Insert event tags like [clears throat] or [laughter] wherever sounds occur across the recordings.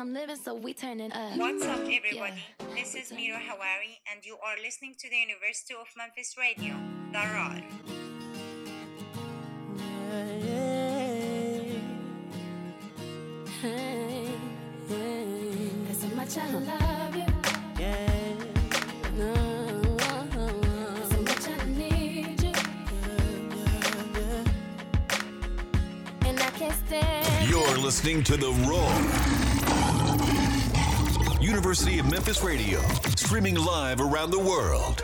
I'm living, so we turning up. What's up, everybody? This is Miro Hawari, and you are listening to the University of Memphis Radio, The Roar. Hey, hey. Cause so much I love you. Yeah. No, so much I need you. And I can't stand You're listening to The Roar. University of Memphis Radio, streaming live around the world.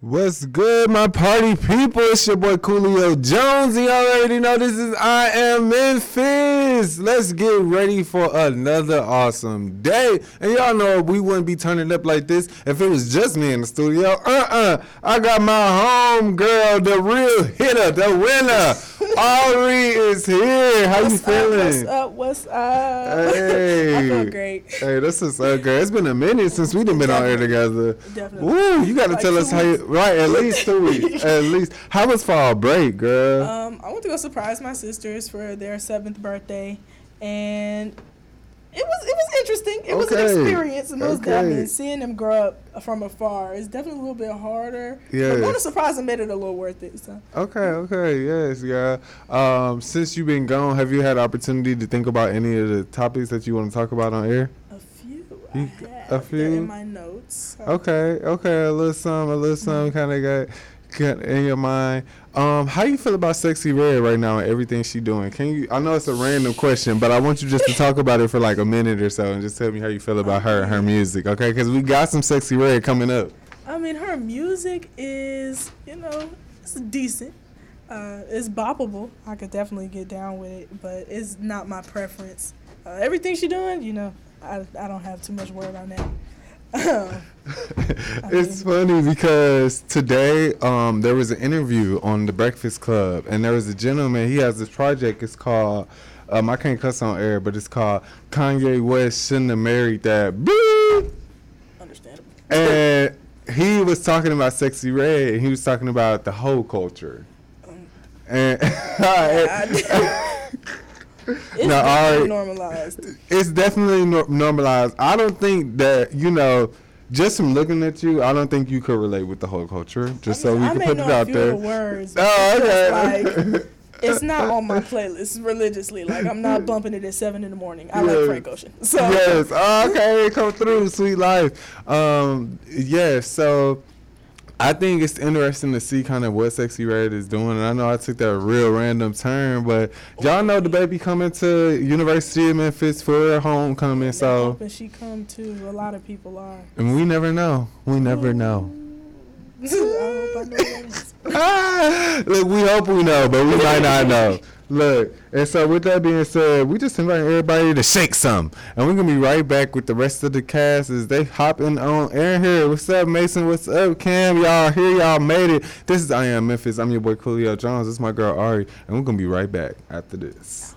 What's good, my party people? It's your boy Coolio Jones. Y'all already know this is I Am Memphis. Let's get ready for another awesome day. And y'all know we wouldn't be turning up like this if it was just me in the studio. Uh-uh. I got my home girl, the real hitter, the winner. Ari is here. How you feeling? up? What's up? [laughs] What's up? Hey. I feel great. Hey, this is so good. It's been a minute since we done been on here together. Definitely. Woo, you gotta Like tell us how you right, at least two [laughs] weeks. At least. How was fall break, girl? Um, I went to go surprise my sisters for their seventh birthday, and it was it was interesting. It was an experience, and most Okay. definitely seeing them grow up from afar is definitely a little bit harder. Yes. But going to surprise them made it a little worth it. So okay, okay, yes, yeah. Um, since you've been gone, have you had opportunity to think about any of the topics that you want to talk about on air? a few, You- a They're few? in my notes. So Okay, okay, a little some, a little some kind of got in your mind. Um, how you feel about Sexy Redd right now and everything she doing? Can you? I know it's a random question, but I want you just to talk about it for like a minute or so and just tell me how you feel about her and her music, okay? Because we got some Sexy Redd coming up. I mean, her music is, you know, it's decent. Uh, it's boppable. I could definitely get down with it, but it's not my preference. Uh, everything she doing, you know, I, I don't have too much word on that. [laughs] it's funny because today um, there was an interview on the Breakfast Club, and there was a gentleman. He has this project. It's called um, I can't cuss on air, but it's called Kanye West shouldn't have married that. Understandable. [laughs] and he was talking about sexy Redd and he was talking about the whole culture and [laughs] [laughs] It's No, definitely alright. normalized. it's definitely nor- normalized i don't think that you know just from looking at you i don't think you could relate with the whole culture just so we I can put it out there words. oh okay like, [laughs] it's not on my playlist religiously. Like I'm not bumping it at seven in the morning. I Yeah. like Frank Ocean. [laughs] So yes oh, okay come through sweet life um yes so I think it's interesting to see kind of what Sexy Redd is doing, and I know I took that real random turn, but y'all know the baby coming to University of Memphis for her homecoming, so hoping she come too. A lot of people are. and we never know, we never know. I hope I know. [laughs] Ah, Look, we hope we know, but we might not know. Look, and so with that being said, we just invite everybody to shake some, and we're gonna be right back with the rest of the cast as they hopping on air here. What's up, Mason? What's up, Cam? Y'all here? Y'all made it. This is I Am Memphis. I'm your boy Coolio Jones. This is my girl Ari, and we're gonna be right back after this.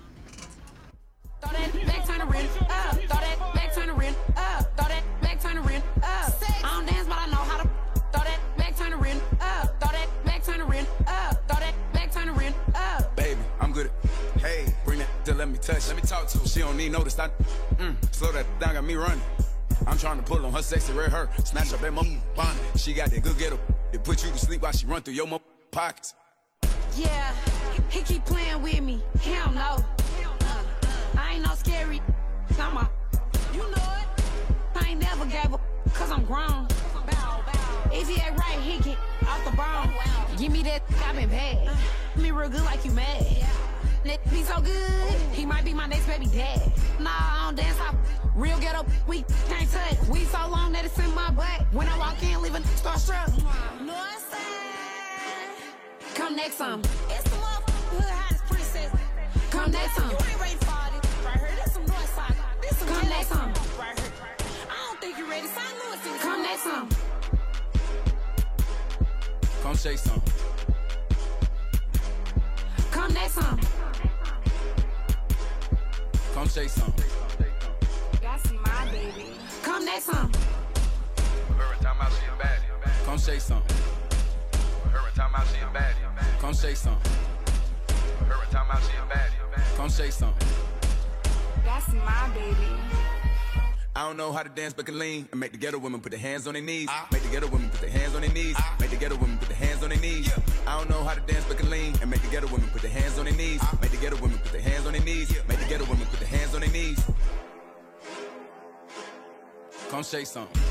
Let me touch. Let me talk to her. She don't need notice. I mm, slow that down, got me running. I'm trying to pull on her sexy red hair, snatch up that mo bonnet. She got that good ghetto. It put you to sleep while she run through your mo pockets. Yeah, he keep playing with me. He don't know. Uh, I ain't no scary. I'm a, you know it. I ain't never gave up, cause I'm grown. If he ain't right, he get off the bone. Give me that, I been bad. Me real good like you mad. That be so good, he might be my next baby dad. Nah, I don't dance, I real ghetto, we can't touch. We so long that it's in my butt. When I walk in, leaving starstruck. Northside. Come next some. It's the motherfucking hood hottest princess. Come next some. You ain't ready for all this right here. This some Northside. This some Come next some. Right here. I don't think you're ready. St. Louis is Come next some. Come shake some. Come next some. Come shake some. That's my baby. Come next some. Every time I see a baddie, come shake some. Every time I see a baddie, come shake some. Every time I see a baddie, Come shake something. That's my baby. I don't know how to dance, but can lean and make the ghetto women put their hands on their knees. Ah. Make the ghetto women put their hands on their knees. Ah. Make the ghetto women put their hands on their knees. I don't know how to dance, but can lean and make the ghetto women put their hands on their knees. Ah. Make the ghetto women put their hands on their knees. Make the ghetto women put their hands on their knees. Come shake something.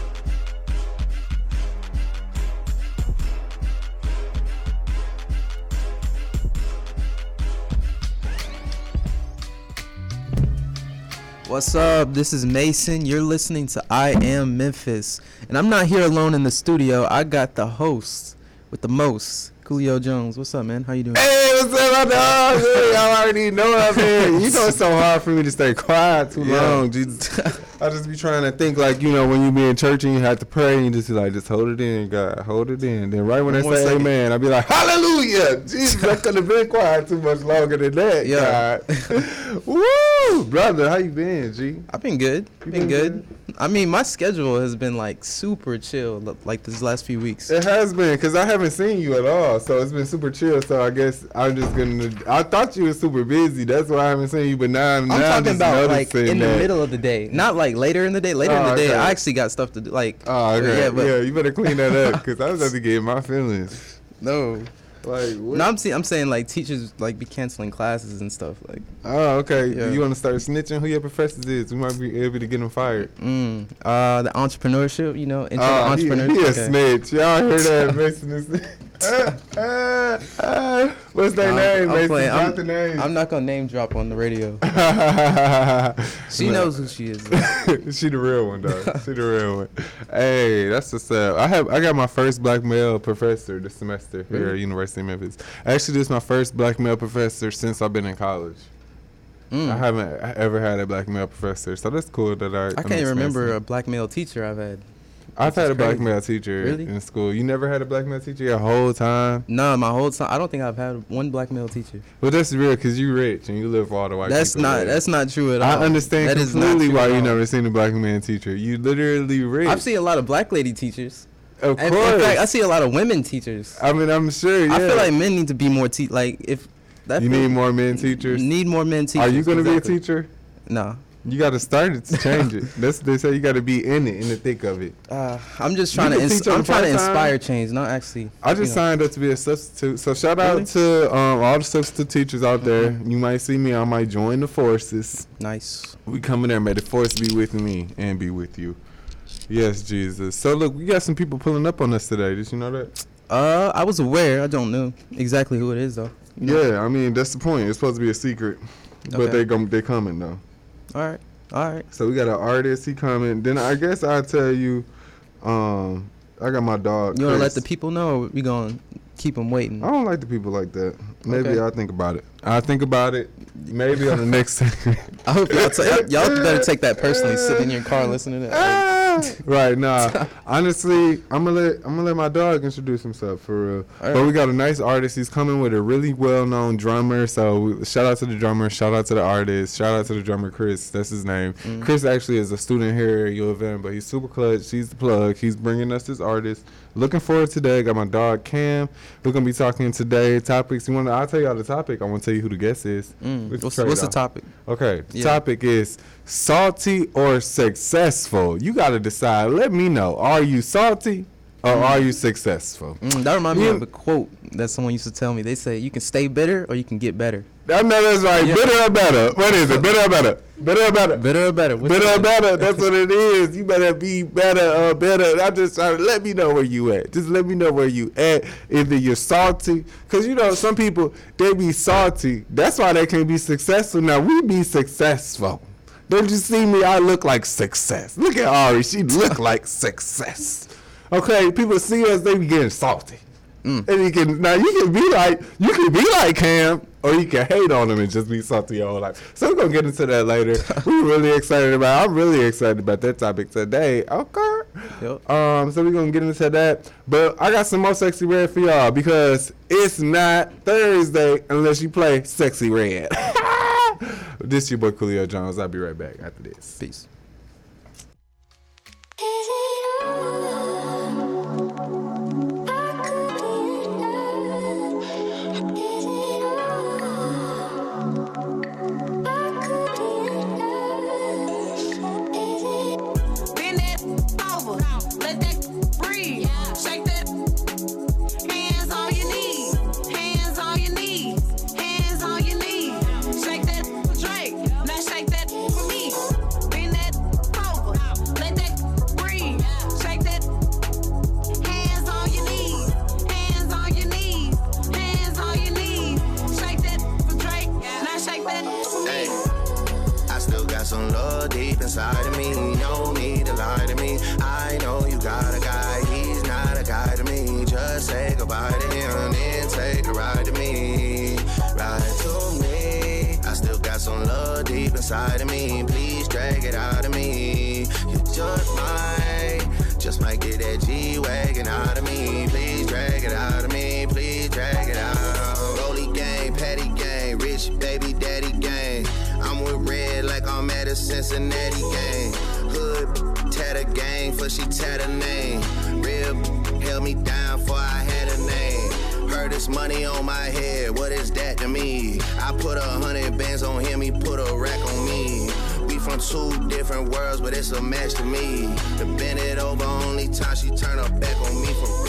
What's up? This is Mason. You're listening to I Am Memphis. And I'm not here alone in the studio. I got the host with the most, Coolio Jones. What's up, man? How you doing? Hey, what's up, my dog? Hey, Y'all already know I'm here. You know it's so hard for me to stay quiet too Yeah. long. Jesus. [laughs] I just be trying to think like you know when you be in church and you have to pray and you just be like just hold it in, God, hold it in. Then right when more say second. Amen, I be like Hallelujah. Jesus, I could have been quiet too much longer than that. Yeah. God. [laughs] Woo, brother, how you been, G? I've been good. You Been been good. I mean, my schedule has been like super chill like this last few weeks. It has been because I haven't seen you at all, so it's been super chill. So I guess I'm just gonna. I thought you were super busy. That's why I haven't seen you. But now, I'm now talking just about like in the middle of the day, not like later in the day. Later in Oh, the day. I actually got stuff to do. Like, Oh, okay. yeah, yeah, you better clean that up because I was about to get in my feelings. no, Like, what? no, I'm see, I'm saying like teachers like be canceling classes and stuff. Like, oh, okay. Yeah. You want to start snitching who your professors is? We might be able to get them fired. mm, uh, the entrepreneurship, you know, to Oh, he, entrepreneurship. he a Okay. snitch. Y'all hear that? [laughs] What's their I'm- name, I'm playing. I'm- the name. I'm not gonna name drop on the radio. [laughs] She knows who she is. [laughs] she the real one, though. she the real one. Hey, that's what's up. I have I got my first black male professor this semester here at University of Memphis. Actually, this is my first black male professor since I've been in college. Mm. I haven't ever had a black male professor, so that's cool that I. I can't remember a black male teacher I've had. I've had a black male teacher Really? in school. You never had a black male teacher your whole time. No, my whole time. I don't think I've had one black male teacher. Well, that's real because you're rich and you live for all the white That's people. not. right? That's not true at all. I understand That completely why you never seen a black man teacher. You literally rich. I've seen a lot of black lady teachers. of And course. in fact, I see a lot of women teachers. I mean, I'm sure. Yeah. I feel like men need to be more te- like if that you need more men teachers. Need more men teachers. Are you going to exactly. be a teacher? No. You got to start it to change it. That's they say you got to be in it, in the thick of it. Uh, I'm just You trying to. Ins- I'm trying to inspire change, not actually. I just you know. signed up to be a substitute. So shout out Really? to um, all the substitute teachers out there. You might see me. I might join the forces. Nice. We coming there. May the force be with me and be with you. Yes, Jesus. So look, we got some people pulling up on us today. Did you know that? Uh, I was aware. I don't know exactly who it is though. You know? Yeah, I mean that's the point. It's supposed to be a secret, but Okay. they gon' they coming though. All right. All right. So we got an artist. He coming. Then I guess I'll tell you. Um, I got my dog. You want to let the people know? Or we gonna keep them waiting. I don't like the people like that. Maybe Okay. I'll think about it. I'll think about it. Maybe on the next. [laughs] I hope y'all, ta- y'all better take that personally. Sitting in your car listening to that. [laughs] Right nah. Honestly, I'm gonna let I'm gonna let my dog introduce himself for real. All But we got a nice artist. He's coming with a really well-known drummer. So we, shout out to the drummer. Shout out to the artist. Shout out to the drummer Chris. That's his name. Mm. Chris actually is a student here at U of M, but he's super clutch. He's the plug. He's bringing us this artist. Looking forward to today. Got my dog Cam. We're gonna be talking today topics. You want? I'll tell y'all the topic. I want to tell you who the guest is. Mm. What's, what's the topic? Okay. Yeah. Topic is salty or successful. You got to decide. Let me know. Are you salty or are you successful? Mm, that reminds me of a quote that someone used to tell me. They say you can stay bitter or you can get better. I know that's right. Yeah. Bitter or better? What is it? Bitter or better? Bitter or better? Bitter or better? Which Bitter or better? That's what it [laughs] is. You better be better or better. I'm just trying to let me know where you at. Just let me know where you at. Either you're salty, cause you know some people they be salty. That's why they can't be successful. Now we be successful. Don't you see me? I look like success. Look at Ari. She look like success. Okay, people see us, they be getting salty. And you can now you can be like you can be like Cam or you can hate on him and just be salty your whole life. So we're gonna get into that later. we're really excited about I'm really excited about that topic today. Okay. Yep. Um so we're gonna get into that. But I got some more sexy Redd for y'all because it's not Thursday unless you play sexy Redd. [laughs] this your boy Coolio Jones. I'll be right back after this. Peace. Inside of me. Please drag it out of me. You just might, just might get that G wagon out of me. Please drag it out of me. Please drag it out. Rolly gang, patty gang, rich baby daddy gang. I'm with red like I'm at a Cincinnati gang. Hood tatter gang, for she tatter name. Real held me down for I had a name. This money on my head, what is that to me? I put a hundred bands on him, he put a rack on me. We from two different worlds, but it's a match to me. The bend it over, only time she turn her back on me for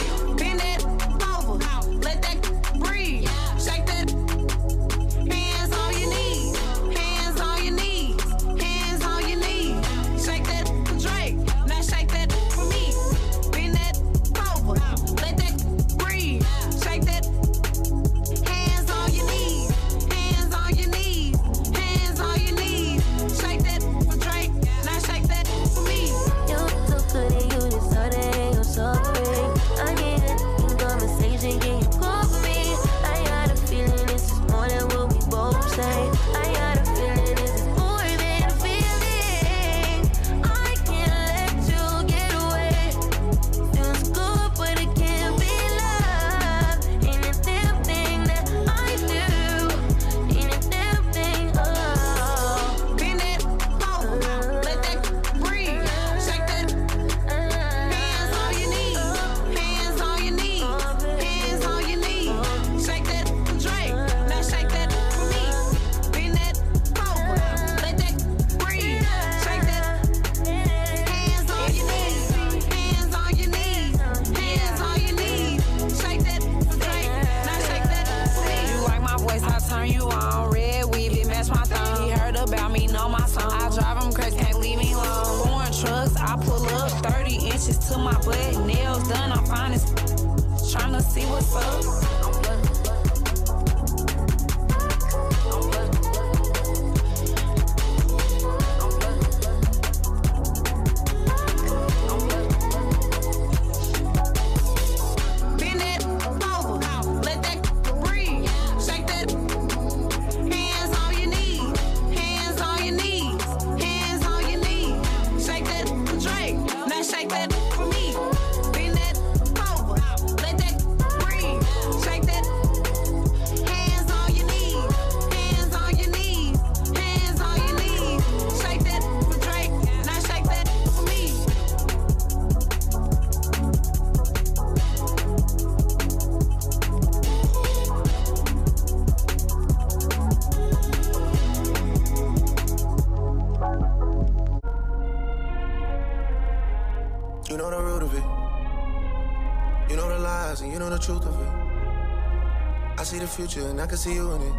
see the future and I can see you in it.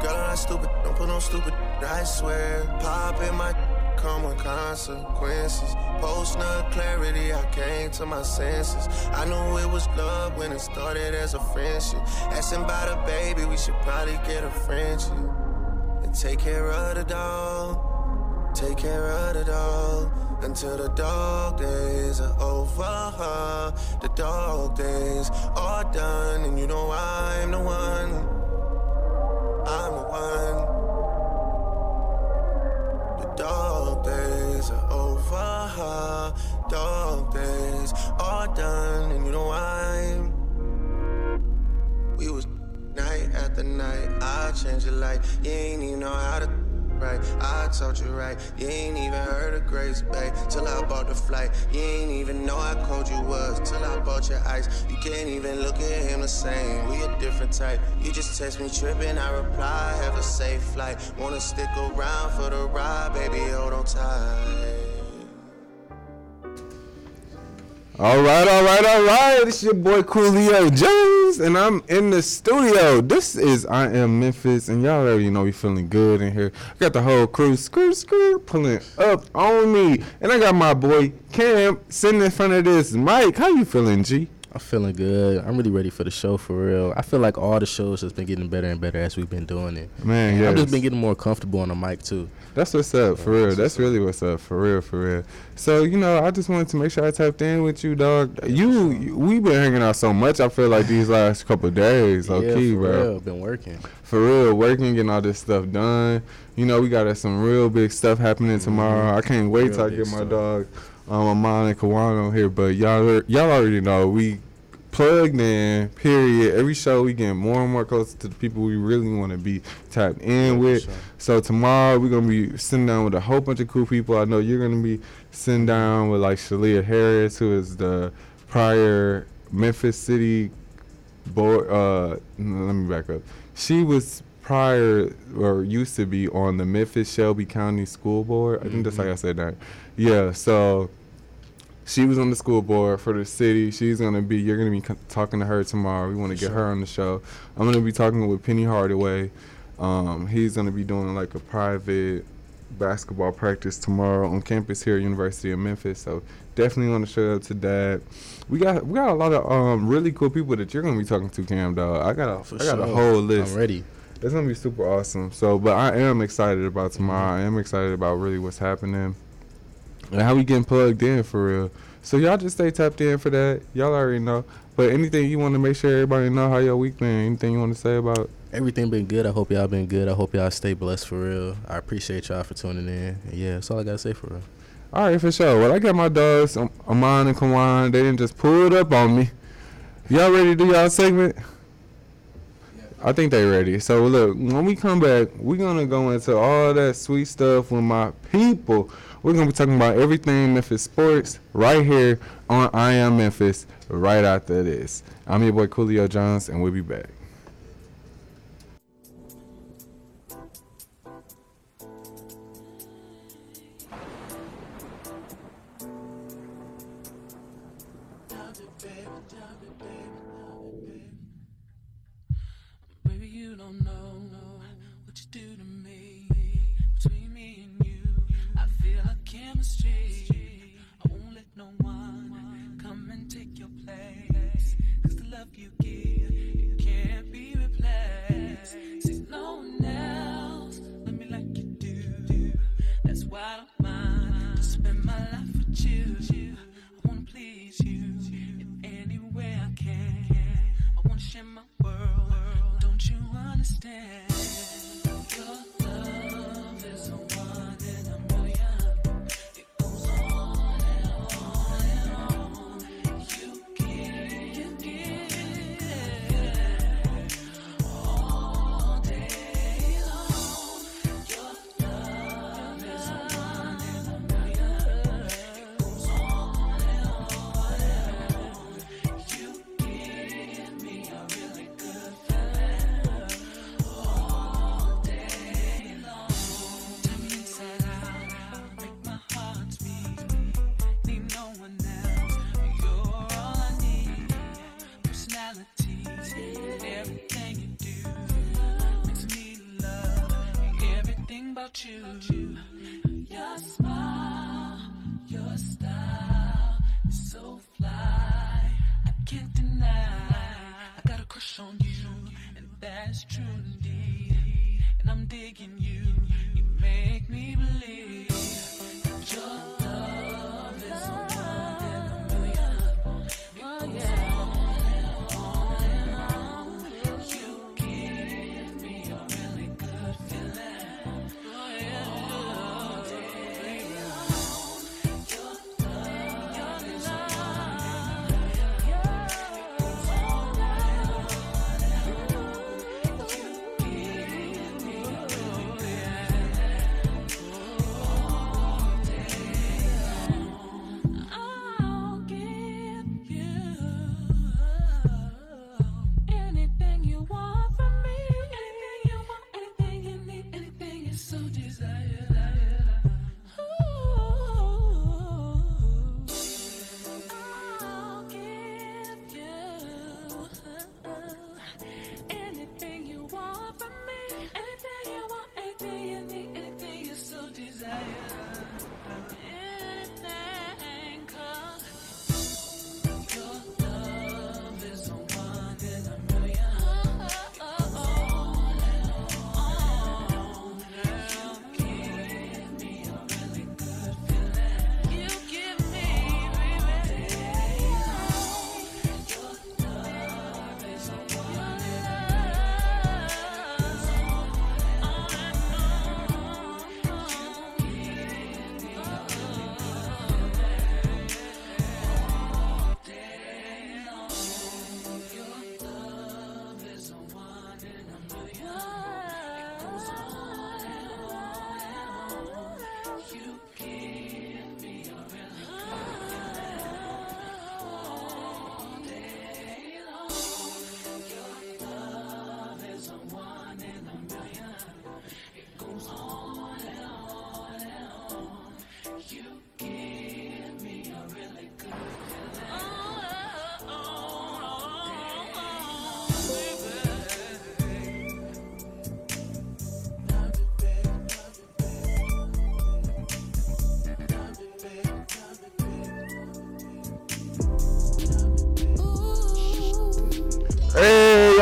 Girl, I'm not stupid. Don't put no stupid. I swear. Pop in my come with consequences. Post no clarity, I came to my senses. I knew it was love when it started as a friendship. Asking about a baby, we should probably get a friendship. And take care of the dog. Take care of the dog until the dog days are over. The dog days are done, and you know I'm the one. I'm the one. The dog days are over. Dog days are done, and you know I'm. We was night after night. I changed your life. You ain't even know how to right. I taught you right. You ain't even heard of Grace Bay till I bought the flight. You ain't even know how cold you was till I bought your ice. You can't even look at him the same. We a different type. You just text me tripping. I reply, have a safe flight. Wanna stick around for the ride, baby? Hold on tight. All right, all right, all right. It's your boy Coolio Jones, and I'm in the studio. This is I Am Memphis, and y'all already know we feeling good in here. I got the whole crew, skirt, skirt, pulling up on me, and I got my boy Cam sitting in front of this mic. How you feeling, G? I'm feeling good. I'm really ready for the show for real. I feel like all the shows has been getting better and better as we've been doing it. Man, yeah. I've just been getting more comfortable on the mic too. That's what's up, for real. That's really what's up, for real, for real. So you know, I just wanted to make sure I tapped in with you, dog. You, you we been hanging out so much. I feel like these last couple of days, yeah, okay, for bro. real. Been working. For real, working, getting all this stuff done. You know, we got uh, some real big stuff happening tomorrow. I can't wait Real till I get my stuff. dog, um, Amon and Kawan on here. But y'all, y'all already know we plugged in. Period. Every show we getting more and more closer to the people we really want to be tapped in with. sure. So tomorrow we're gonna be sitting down with a whole bunch of cool people. I know you're gonna be sitting down with like Sheleah Harris, who is the prior Memphis City board. Uh, let me back up. She was prior or used to be on the Memphis Shelby County School Board. I think that's how I said that. Yeah. So she was on the school board for the city. She's gonna be. You're gonna be talking to her tomorrow. We want to get her on the show. I'm gonna be talking with Penny Hardaway. Um, he's gonna be doing like a private basketball practice tomorrow on campus here at University of Memphis. So definitely want to show up to that. We got we got a lot of um really cool people that you're gonna be talking to, Cam. Dog, I got a For I got a whole list. I'm ready. It's gonna be super awesome. So, but I am excited about tomorrow. I am excited about really what's happening and how we getting plugged in for real. So y'all just stay tapped in for that. Y'all already know. But anything you want to make sure everybody know how your week been? Anything you want to say about? Everything been good. I hope y'all been good. I hope y'all stay blessed for real. I appreciate y'all for tuning in. Yeah, that's all I gotta say for real. All right, for sure. Well, I got my dogs, um, Amon and Kawan. They didn't just pull it up on me. Y'all ready to do y'all segment? I think they ready. So look, when we come back, we're gonna go into all that sweet stuff with my people. We're gonna be talking about everything Memphis sports right here on I Am Memphis right after this. I'm your boy Coolio Jones, and we'll be back. Understand?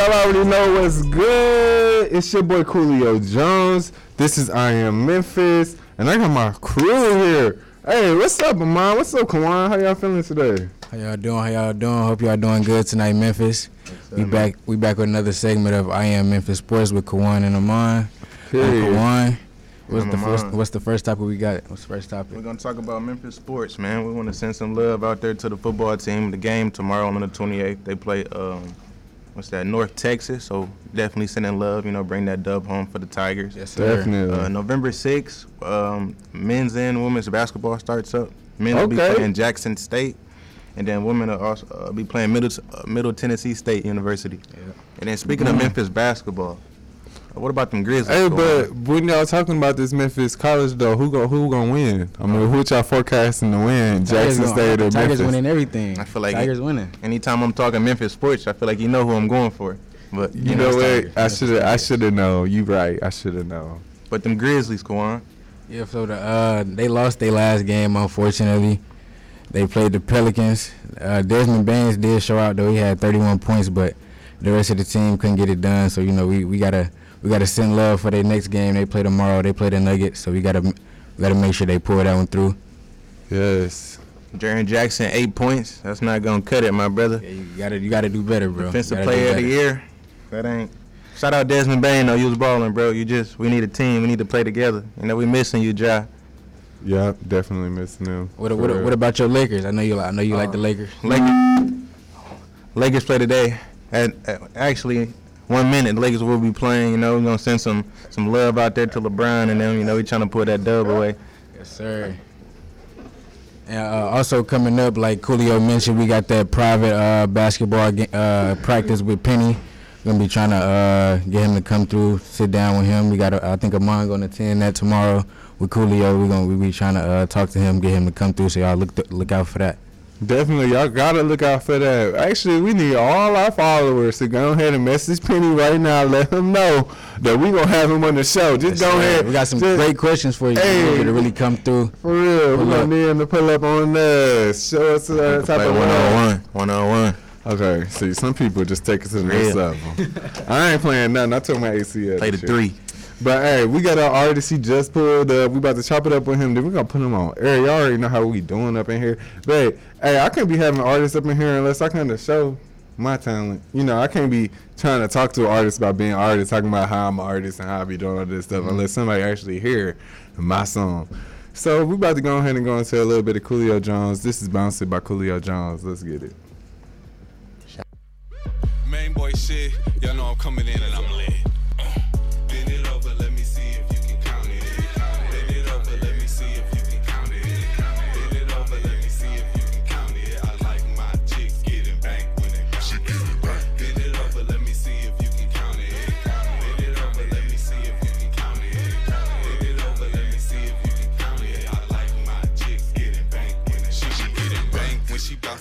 Y'all already know what's good. It's your boy Coolio Jones. This is I Am Memphis, and I got my crew here. Hey, what's up, Amon? What's up, Kawan? How y'all feeling today? How y'all doing? How y'all doing? Hope y'all doing good tonight, Memphis. we back. We back with another segment of I Am Memphis Sports with Kawan and Amon. Period. Kawan. What's the first? What's the first topic we got? What's the first topic? We're gonna talk about Memphis sports, man. We want to send some love out there to the football team. The game tomorrow on the 28th. They play um, what's that? North Texas. So definitely sending love. You know, bring that dub home for the Tigers. Yes, sir. Definitely. Uh, November 6th, um, men's and women's basketball starts up. Men will be playing Jackson State, and then women will also uh, be playing Middle uh, Middle Tennessee State University. And then speaking of Mhm. Memphis basketball, what about them Grizzlies? Hey, Kawhi? but when y'all talking about this Memphis college though, who go who gonna win? I mean, who y'all forecasting to win? Jackson State or Tigers Memphis? winning everything. I feel like Tigers winning. Anytime I'm talking Memphis sports, I feel like you know who I'm going for. But You know it's what? I should have. I should have known. You right. I should have known. But them Grizzlies, Kawan. Yeah, so the uh, they lost their last game, unfortunately. They played the Pelicans. Uh, Desmond Bane did show out though; he had 31 points, but the rest of the team couldn't get it done. So you know, we, we gotta we gotta send love for their next game. They play tomorrow. They play the Nuggets, so we gotta we gotta make sure they pull that one through. Yes. Jaren Jackson, eight points. That's not gonna cut it, my brother. Yeah, you gotta you gotta do better, bro. Defensive You gotta do player of the year. That ain't. Shout out Desmond Bane though. You was balling, bro. You just we need a team. We need to play together. You know we missing you, Ja. Yeah, definitely missing them. What, what, what about your Lakers? I know you like I know you like the uh, Lakers. Lakers. Lakers play today. At, at- actually, one minute the Lakers will be playing. You know we're gonna send some some love out there to LeBron and them. You know we trying to pull that dub away. Yes, sir. And uh, also coming up, like Coolio mentioned, we got that private uh, basketball uh, practice with Penny. Gonna be trying to uh, get him to come through, sit down with him. We got, a, I think, Amon gonna attend that tomorrow with Coolio. We're gonna we be trying to uh, talk to him, get him to come through. So y'all look th- look out for that. Definitely, y'all gotta look out for that. Actually, we need all our followers to go ahead and message Penny right now. Let him know that we gonna have him on the show. Just Yes, go sir. ahead. We got some Just- great questions for you. Hey. To really come through. For real, we gonna need him to pull up on us. Show uh, us the type of one on one. One on one. Okay, see, some people just take it to the next level. I ain't playing nothing. I took my ACL. Play the three. But hey, we got our artist. He just pulled up. We about to chop it up with him. Then we gonna put him on air. Y'all already know how we doing up in here. But hey, I can't be having artists up in here unless I kind of show my talent. You know, I can't be trying to talk to an artist about being an artist, talking about how I'm an artist and how I be doing all this stuff, mm-hmm. unless somebody actually hear my song. So we about to go ahead and go into a little bit of Coolio Jones. This is Bouncy by Coolio Jones. Let's get it. Main boy shit, y'all know I'm coming in and I'm lit.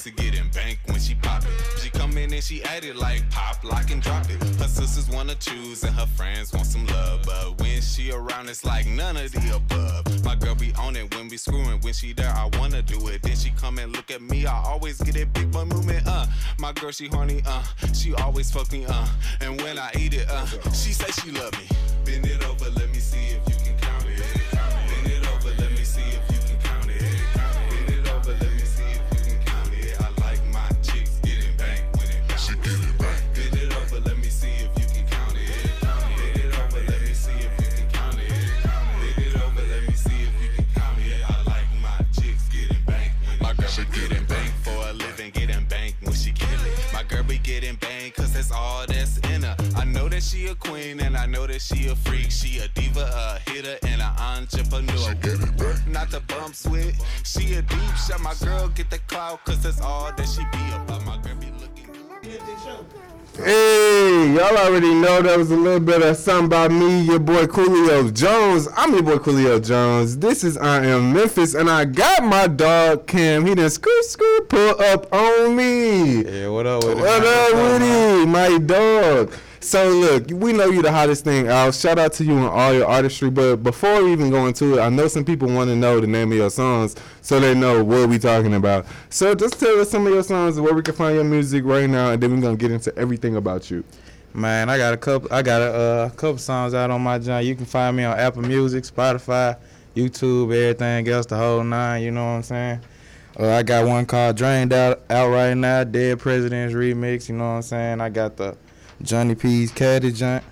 She to get in bank when she pop it. She come in and she add it like pop, lock and drop it. Her sisters wanna choose and her friends want some love, but when she around, it's like none of the above. My girl be on it when we screwing. When she there, I wanna do it. Then she come and look at me. I always get it big boy movement. Uh, my girl she horny. Uh, she always fuck me. Uh, and when I eat it, uh, she say she love me. Bend it over, let me see if you can she a freak. She a diva, a hitter, and an entrepreneur. Not the bumps with. She a deep shot. My girl get the clout cause that's all that she be about. My girl be looking. Hey, y'all already know that was a little bit of something about me, your boy Coolio Jones. I'm your boy Coolio Jones. This is I Am Memphis, and I got my dog Cam. He done scoot scoot pull up on me. Yeah, what up with? What up with it, my dog? So look, we know you're the hottest thing out. Shout out to you and all your artistry. But before we even go into it, I know some people want to know the name of your songs so they know what we talking about. So just tell us some of your songs where we can find your music right now, and then we're gonna get into everything about you. Man, I got a couple. I got a uh, couple songs out on my joint. You can find me on Apple Music, Spotify, YouTube, everything else, the whole nine. You know what I'm saying? Uh, I got one called "Drained Out" out right now. Dead Presidents remix. You know what I'm saying? I got the Johnny P's Caddy joint.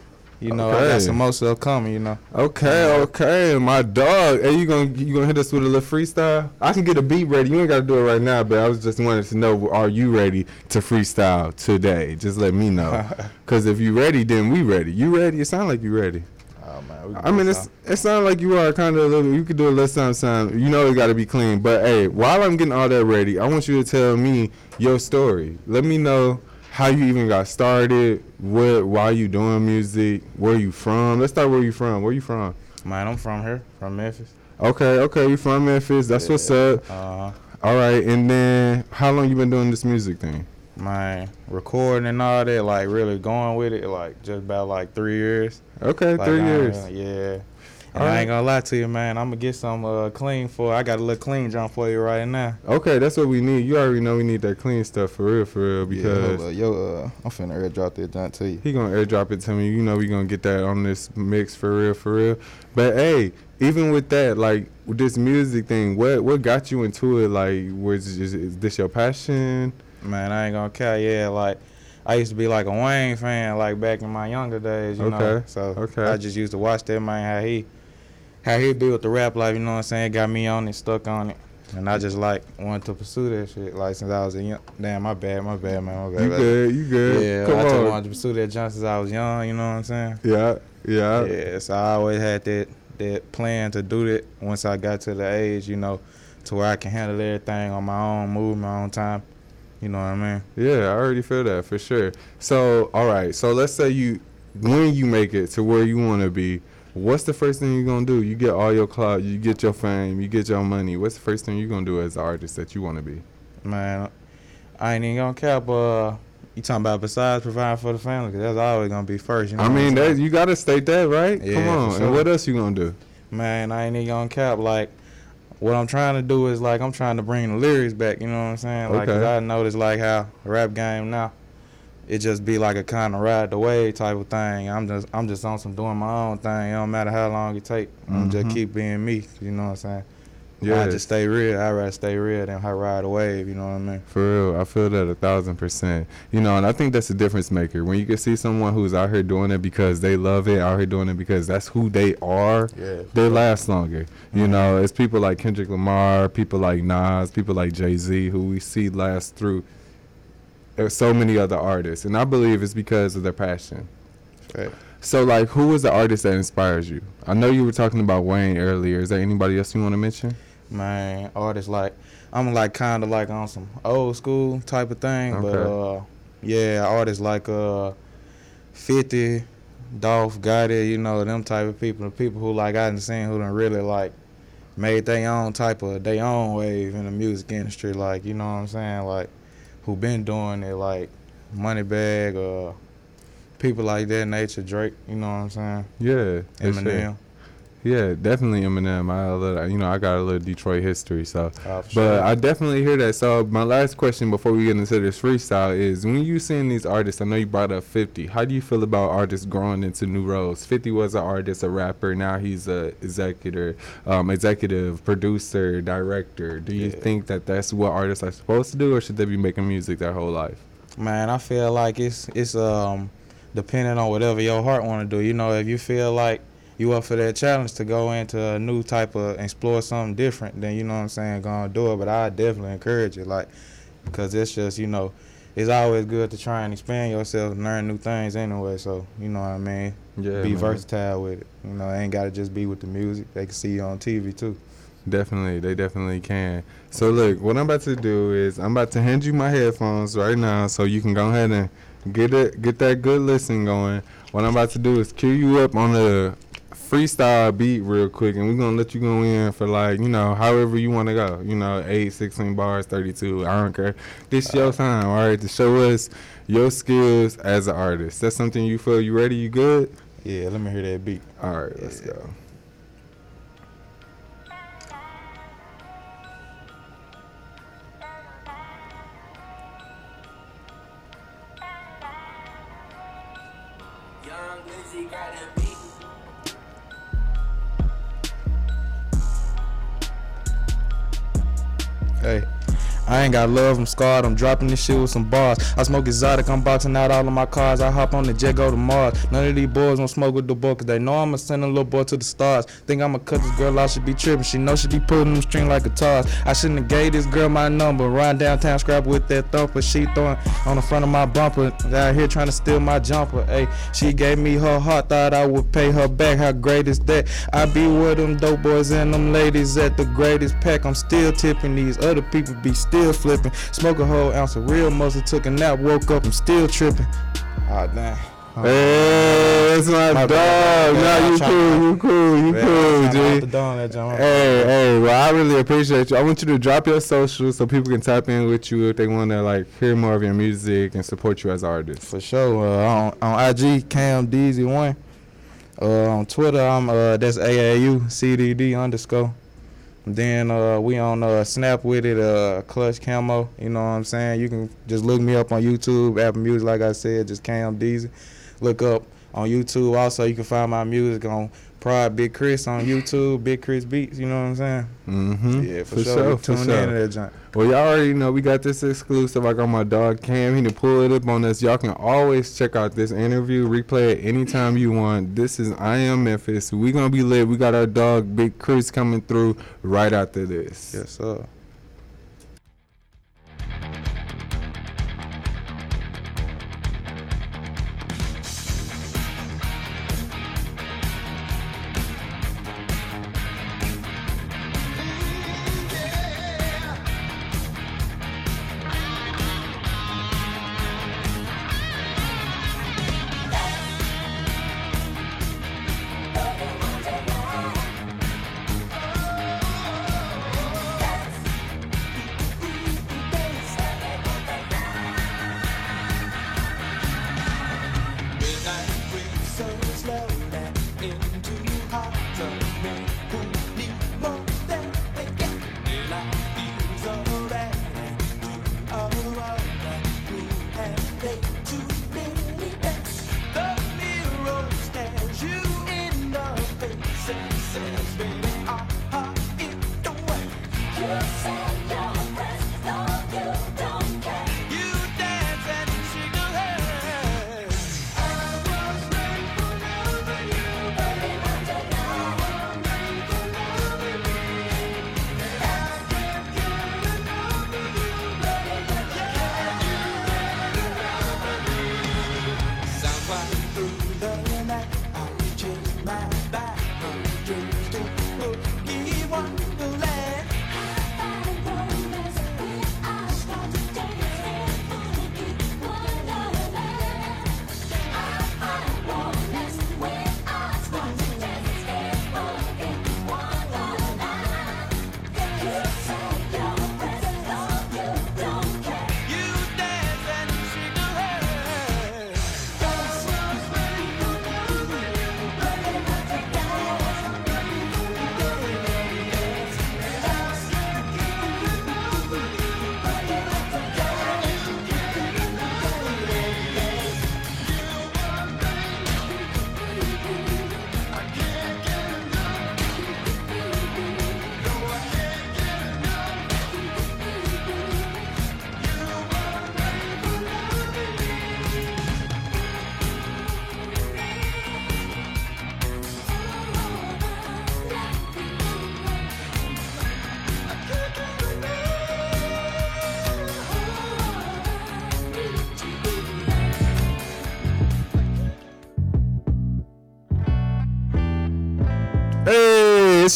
You know, I Okay. got some more stuff coming. You know. Okay, okay, my dog. Hey, you gonna you gonna hit us with a little freestyle? I can get a beat ready. You ain't gotta do it right now, but I was just wanted to know: Are you ready to freestyle today? Just let me know. [laughs] Cause if you ready, then we ready. You ready? It sound like you ready. Oh man, I mean, it's it sounds like you are kind of a little. You could do a little something, something. You know, it got to be clean. But hey, while I'm getting all that ready, I want you to tell me your story. Let me know how you even got started. What, why you doing music? Where you from? Let's start where you from. Where you from? Man, I'm from here, from Memphis. Okay, okay, you from Memphis. That's what's up. Uh, All right, and then how long you been doing this music thing? man, recording and all that, like really going with it, like just about like three years. Okay, Like, three years. yeah. And Alright. I ain't gonna lie to you, man. I'm gonna get some uh, clean for. I got a little clean jump for you right now. Okay, that's what we need. You already know we need that clean stuff for real, for real. Because yeah, yo, uh, I'm finna airdrop that junk to you. He gonna airdrop it to me. You know we gonna get that on this mix for real, for real. But hey, even with that, like with this music thing, what what got you into it? Like, was is, is this your passion? Man, I ain't gonna care. Yeah, like I used to be like a Wayne fan, like back in my younger days. You know, Okay, so okay. I just used to watch that man how he how he built the rap life. You know what I'm saying? Got me on it, stuck on it. And I just like wanted to pursue that shit. Like since I was a young, damn, my bad, my bad, man, my bad. You good, you good. Yeah, Come I just on. wanted to pursue that junk since I was young. You know what I'm saying? Yeah, yeah. Yeah, so I always had that that plan to do that once I got to the age, you know, to where I can handle everything on my own, move my own time. You know what I mean? Yeah, I already feel that for sure. So, all right. So let's say you, when you make it to where you want to be, what's the first thing you're gonna do? You get all your clout, you get your fame, you get your money. What's the first thing you're gonna do as an artist that you want to be? Man, I ain't even gonna cap. Uh, you talking about besides providing for the family? 'cause that's always gonna be first. You know I mean, that you gotta state that, right? Yeah, Come on. sure. And what else you gonna do? Man, I ain't even gonna cap. Like, what I'm trying to do is like I'm trying to bring the lyrics back. You know what I'm saying? Like, 'cause Okay. I noticed like how the rap game now, it just be like a kind of ride the wave type of thing. I'm just I'm just on some doing my own thing. It don't matter how long it take. I'm just Mhm. keep being me. You know what I'm saying? Yeah. I just stay real. I rather stay real than how ride the wave. You know what I mean? For real, I feel that a thousand percent. You know, and I think that's a difference maker. When you can see someone who's out here doing it because they love it, out here doing it because that's who they are, Yeah, they last longer. You know, it's people like Kendrick Lamar, people like Nas, people like Jay Z, who we see last through so many other artists, and I believe it's because of their passion. Right. So, like, who is the artist that inspires you? I know you were talking about Wayne earlier. Is there anybody else you want to mention? Man, artists like I'm like kind of like on some old school type of thing, but uh, yeah, artists like uh, 50, Dolph, Gotti, you know them type of people, the people who like I done seen who done really like made their own type of their own wave in the music industry, like you know what I'm saying, like who been doing it, like Moneybagg, uh, people like that nature, Drake, you know what I'm saying, Yeah. Eminem. Yeah, definitely Eminem. I love, you know I got a little Detroit history, so. Uh, for But. I definitely hear that. So my last question before we get into this freestyle is: When you seeing these artists, I know you brought up Fifty. How do you feel about artists growing into new roles? Fifty was an artist, a rapper. Now he's a executive, um, executive producer, director. Do you Yeah. think that that's what artists are supposed to do, or should they be making music their whole life? Man, I feel like it's it's um depending on whatever your heart want to do. You know, if you feel like you up for that challenge to go into a new type of explore something different, then you know what I'm saying, gonna do it. But I definitely encourage it, like, cause it's just you know, it's always good to try and expand yourself, and learn new things anyway. So you know what I mean. Yeah, Be man. versatile with it. You know, it ain't gotta just be with the music. They can see you on TV too. Definitely, they definitely can. So look, what I'm about to do is I'm about to hand you my headphones right now, so you can go ahead and get it, get that good listen going. What I'm about to do is cue you up on the freestyle beat real quick, and we're gonna let you go in for like you know however you want to go. You know, eight, 16 bars, 32. I don't care. This your time, all right, to show us your skills as an artist. That's something you feel you ready? You good? Yeah, let me hear that beat. All right, let's go. Hey. I ain't got love, I'm scarred. I'm dropping this shit with some bars. I smoke exotic, I'm boxing out all of my cars. I hop on the jet, go to Mars. None of these boys don't smoke with the boy, cause they know I'ma send a little boy to the stars. Think I'ma cut this girl out, she be tripping. She know she be pulling them string like guitars. I shouldn't have gave this girl my number. Run downtown, scrap with that thumper. She throwing on the front of my bumper. Out here trying to steal my jumper. Hey, she gave me her heart, thought I would pay her back. How great is that? I be with them dope boys and them ladies at the greatest pack. I'm still tipping these other people be still flipping. Smoke a whole ounce of real muscle, took a nap, woke up, I'm still tripping. Ah, damn. Hey, that's my, My dog. bad. Nah, you cool, you cool, you Man, cool, G. hold the dome that joint. Hey, hey, well, I really appreciate you. I want you to drop your socials so people can tap in with you if they want to like hear more of your music and support you as an artist. For sure. Uh, on, on IG, Cam DZ1. Uh, on Twitter, I'm uh, that's AAU CDD underscore. Then uh, we on uh, Snap with it, uh, Clutch Camo. You know what I'm saying? You can just look me up on YouTube, Apple Music, like I said, just Cam Deezy. Look up on YouTube. Also, you can find my music on Pride Big Chris on YouTube, Big Chris Beats. You know what I'm saying? Mm-hmm. Yeah, for, sure. Tune in to that joint. Well, y'all already know we got this exclusive. I got my dog Cam. He can pull it up on us. Y'all can always check out this interview, replay it anytime you want. This is I Am Memphis. We gonna be lit. We got our dog Big Chris coming through right after this. Yes, sir.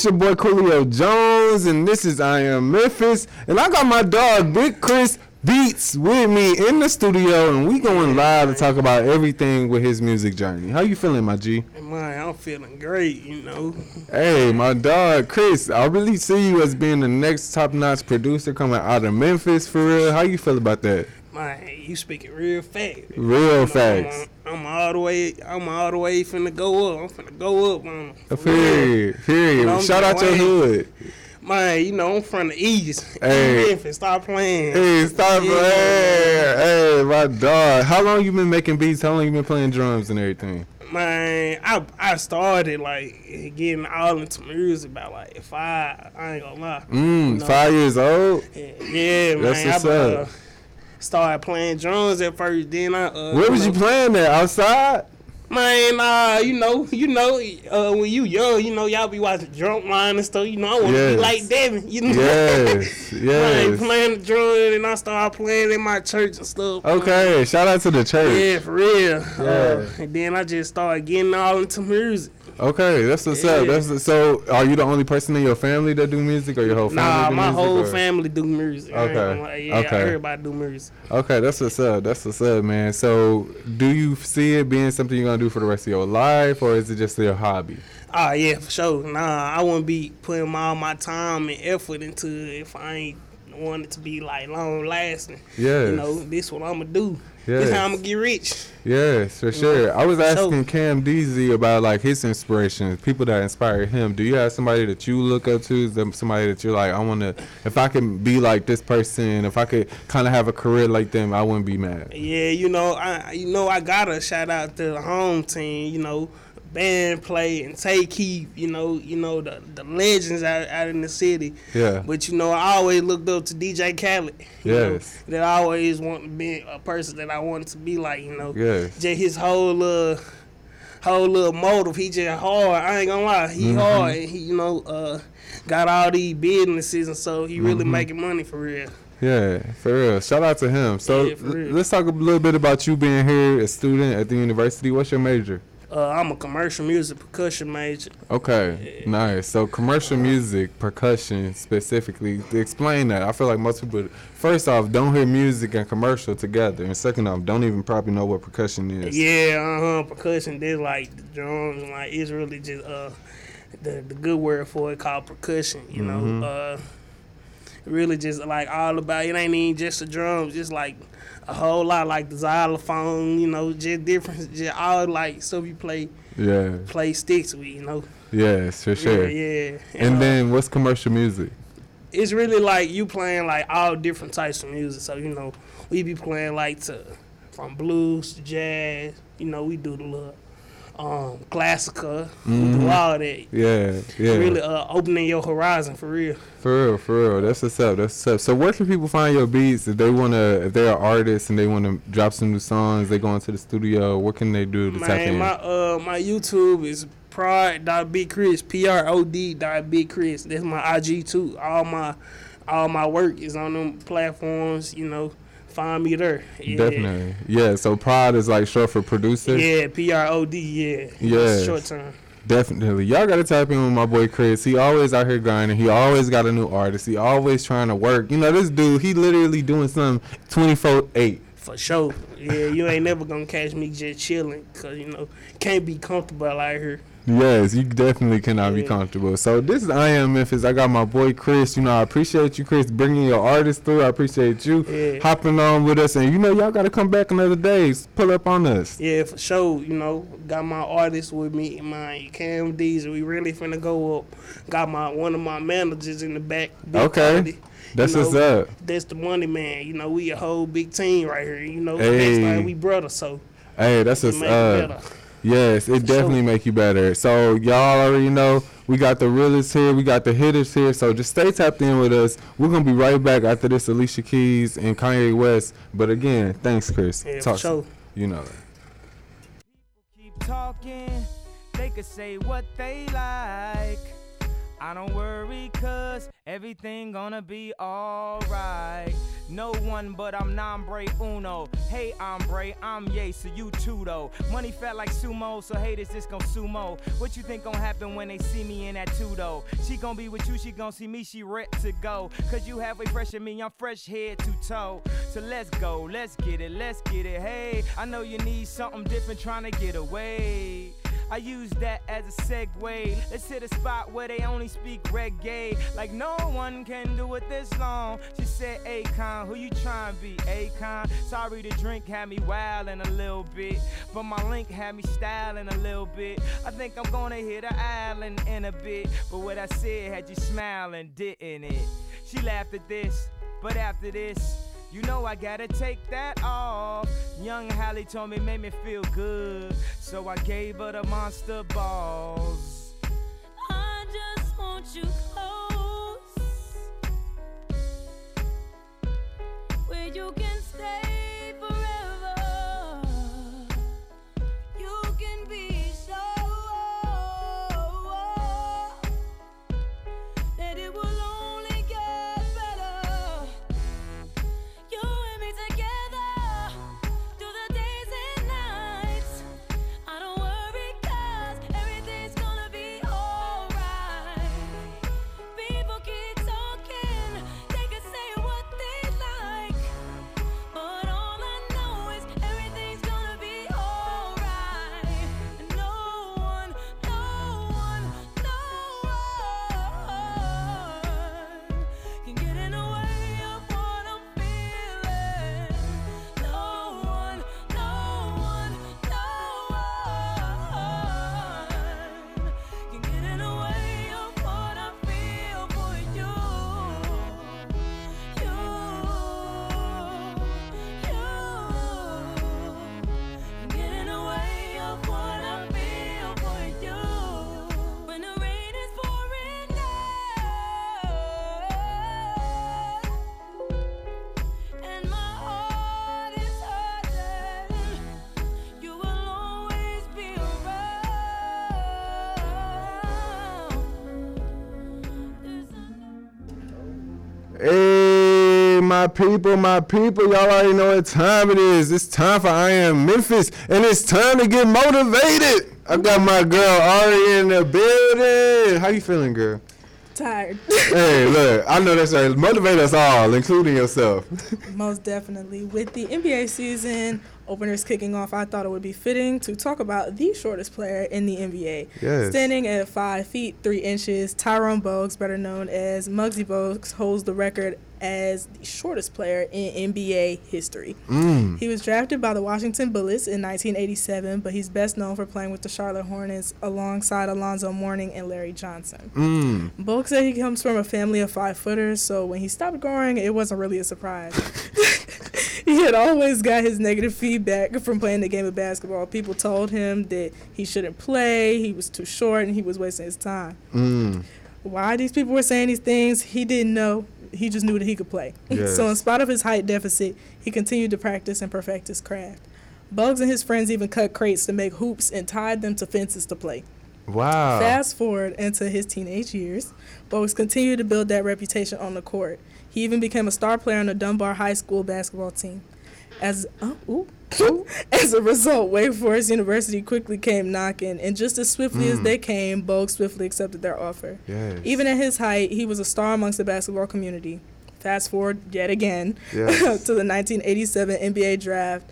It's your boy Coolio Jones, and this is I Am Memphis, and I got my dog Big Chris Beats with me in the studio, and we going live to talk about everything with his music journey. How you feeling, my G? Man, I'm feeling great, you know. Hey, my dog Chris, I really see you as being the next top-notch producer coming out of Memphis for real. How you feel about that? Man, you speaking real fast. Real facts. I'm, all the way. I'm all the way finna go up. I'm finna go up on 'em, for Period. Period. Shout out your hood. Man, you know I'm from the east. Hey. Memphis, stop playing. Hey, stop Yeah. playing. Hey, my dog. How long you been making beats? How long you been playing drums and everything? Man, I I started like getting all into music about like five. I ain't gonna lie. Mm, You know? five years old. Yeah, That's man. what's I uh, up. Started playing drums at first. Then I uh, Where was you know- playing at? Outside? Man, uh, you know, you know, uh, when you young, you know, y'all be watching drum line and stuff. You know, I want to Yes. be like Devin. You know, Yes, [laughs] Man, yes. playing the drum, and I started playing in my church and stuff. Okay, shout out to the church. Yeah, for real. Yeah. Uh, and then I just started getting all into music. Okay, that's what's up. Yeah. That's so. Are you the only person in your family that do music, or your whole family? Nah, do my music, whole or- family do music. Okay. gonna. Yeah, Okay. everybody do music. Okay, that's what's up. That's what's up, man. So, do you see it being something you're gonna do for the rest of your life, or is it just your hobby? Ah, yeah, for sure. Nah, I wouldn't be putting all my time and effort into it if I ain't want it to be like long lasting. Yeah, You know, this what I'm gonna do. This how I'm gonna get rich. Yes, for sure. I was asking Cam DZ about like his inspirations, people that inspire him. Do you have somebody that you look up to? Is somebody that you're like, I want to, if I can be like this person, if I could kind of have a career like them, I wouldn't be mad. Yeah, you know, I you know I gotta shout out to the home team. You know, band play and take keep. You know, you know the the legends out, out in the city. Yeah. But you know, I always looked up to DJ Khaled. You know, Yes. that I always want to be a person that I wanted to be like. You know. Yes. Just his whole uh whole little motive. He just hard. I ain't gonna lie. He Mhm. hard. And he you know uh got all these businesses and so he really Mhm. making money for real. Yeah, for real. Shout out to him. So Yeah, for l- real. let's talk a little bit about you being here, a student at the university. What's your major? Uh, I'm a commercial music percussion major. Okay, nice. So commercial music, percussion specifically. Explain that. I feel like most people, first off, don't hear music and commercial together, and second off, don't even probably know what percussion is. Yeah, uh huh. Percussion. is like the drums. Like it's really just uh the the good word for it called percussion. You Mhm. know, uh, really just like all about. It ain't even just the drums. Just like a whole lot like the xylophone. You know, just different. Just all like stuff you play Yeah. play sticks with. You know. Yes, for sure. Yeah, yeah. And uh, then what's commercial music? it's really like you playing like all different types of music. So you know, we be playing like to from blues to jazz. You know, we do the little um classical. We Mhm. do all that. Yeah, yeah. Really uh opening your horizon for real. For real, for real. That's what's up. That's what's up. So where can people find your beats if they wanna if they're artists and they wanna drop some new songs, they go into the studio, what can they do to tap Man, in? my uh my YouTube is prod.bigchris, P R O D dot big Chris. That's my IG too. All my all my work is on them platforms, you know. Find me there. Yeah. Definitely. Yeah, so Prod is like short for producer. Yeah, P R O D, yeah. Yeah. Short term. Definitely. Y'all gotta tap in with my boy Chris. He always out here grinding. He always got a new artist. He always trying to work. You know, this dude, he literally doing something 24 8. For sure. Yeah, you ain't never gonna catch me just chilling, cause you know can't be comfortable out here. Yes, you definitely cannot be comfortable. So this is I am Memphis. I got my boy Chris. You know, I appreciate you, Chris, bringing your artist through. I appreciate you Yeah. hopping on with us. And you know, y'all got to come back another day. Pull up on us. Yeah, for sure. You know, got my artist with me, my Cam D's. We really finna go up. Got my one of my managers in the back. Okay. Party. That's You know, what's up. That's the money man. You know, we a whole big team right here. You know, Hey. next time we brothers. So Hey, that's what's up. better. Yes, it definitely make you better. So y'all already know we got the realists here, we got the hitters here. So just stay tapped in with us. We're gonna be right back after this Alicia Keys and Kanye West. But again, thanks, Chris. Yeah, Talk sure. You know. keep talking, they could say what they like. I don't worry, cause everything gonna be alright. No one but I'm nombre uno. Hey, hombre, I'm yay, so you too though. Money fat like sumo, so haters just gon' sumo. What you think gon' happen when they see me in that two though? She gon' be with you, she gon' see me, she ready to go. Cause you halfway fresh than me, I'm fresh head to toe. So let's go, let's get it, let's get it. Hey, I know you need something different trying to get away. I use that as a segue. Let's hit a spot where they only speak reggae. Like no one can do it this long. She said, Akon, who you trying to be? Akon. Sorry, the drink had me wildin' a little bit. But my link had me styling a little bit. I think I'm gonna hit an island in a bit. But what I said had you smiling, didn't it? She laughed at this, but after this, You know I gotta take that off. Young Hallie told me made me feel good, so I gave her the monster balls. I just want you close, where you can stay people, my people, y'all already know what time it is. It's time for I Am Memphis, and it's time to get motivated. I got my girl Ari in the building. How you feeling, girl? Tired. hey, look, I know that's right. Motivate us all, including yourself. [laughs] Most definitely. With the NBA season openers kicking off, I thought it would be fitting to talk about the shortest player in the NBA. Yes. Standing at 5 feet 3 inches, Tyrone Bogues, better known as Muggsy Bogues, holds the record as the shortest player in NBA history. Mm. He was drafted by the Washington Bullets in 1987, but he's best known for playing with the Charlotte Hornets alongside Alonzo Mourning and Larry Johnson. Mm. Bogues said he comes from a family of five footers, so when he stopped growing, it wasn't really a surprise. [laughs] he had always got his negative feedback from playing the game of basketball. People told him that he shouldn't play, he was too short, and he was wasting his time. Mm. Why these people were saying these things, he didn't know. He just knew that he could play. Yes. [laughs] so, in spite of his height deficit, he continued to practice and perfect his craft. Bogues and his friends even cut crates to make hoops and tied them to fences to play. Wow. Fast forward into his teenage years, Bogues continued to build that reputation on the court. He even became a star player on the Dunbar High School basketball team. As oh, ooh. as a result, Wake Forest University quickly came knocking, and just as swiftly as Mm. they came, Bogues swiftly accepted their offer. Yes. Even at his height, he was a star amongst the basketball community. Fast forward yet again Yes. [laughs] to the 1987 NBA draft.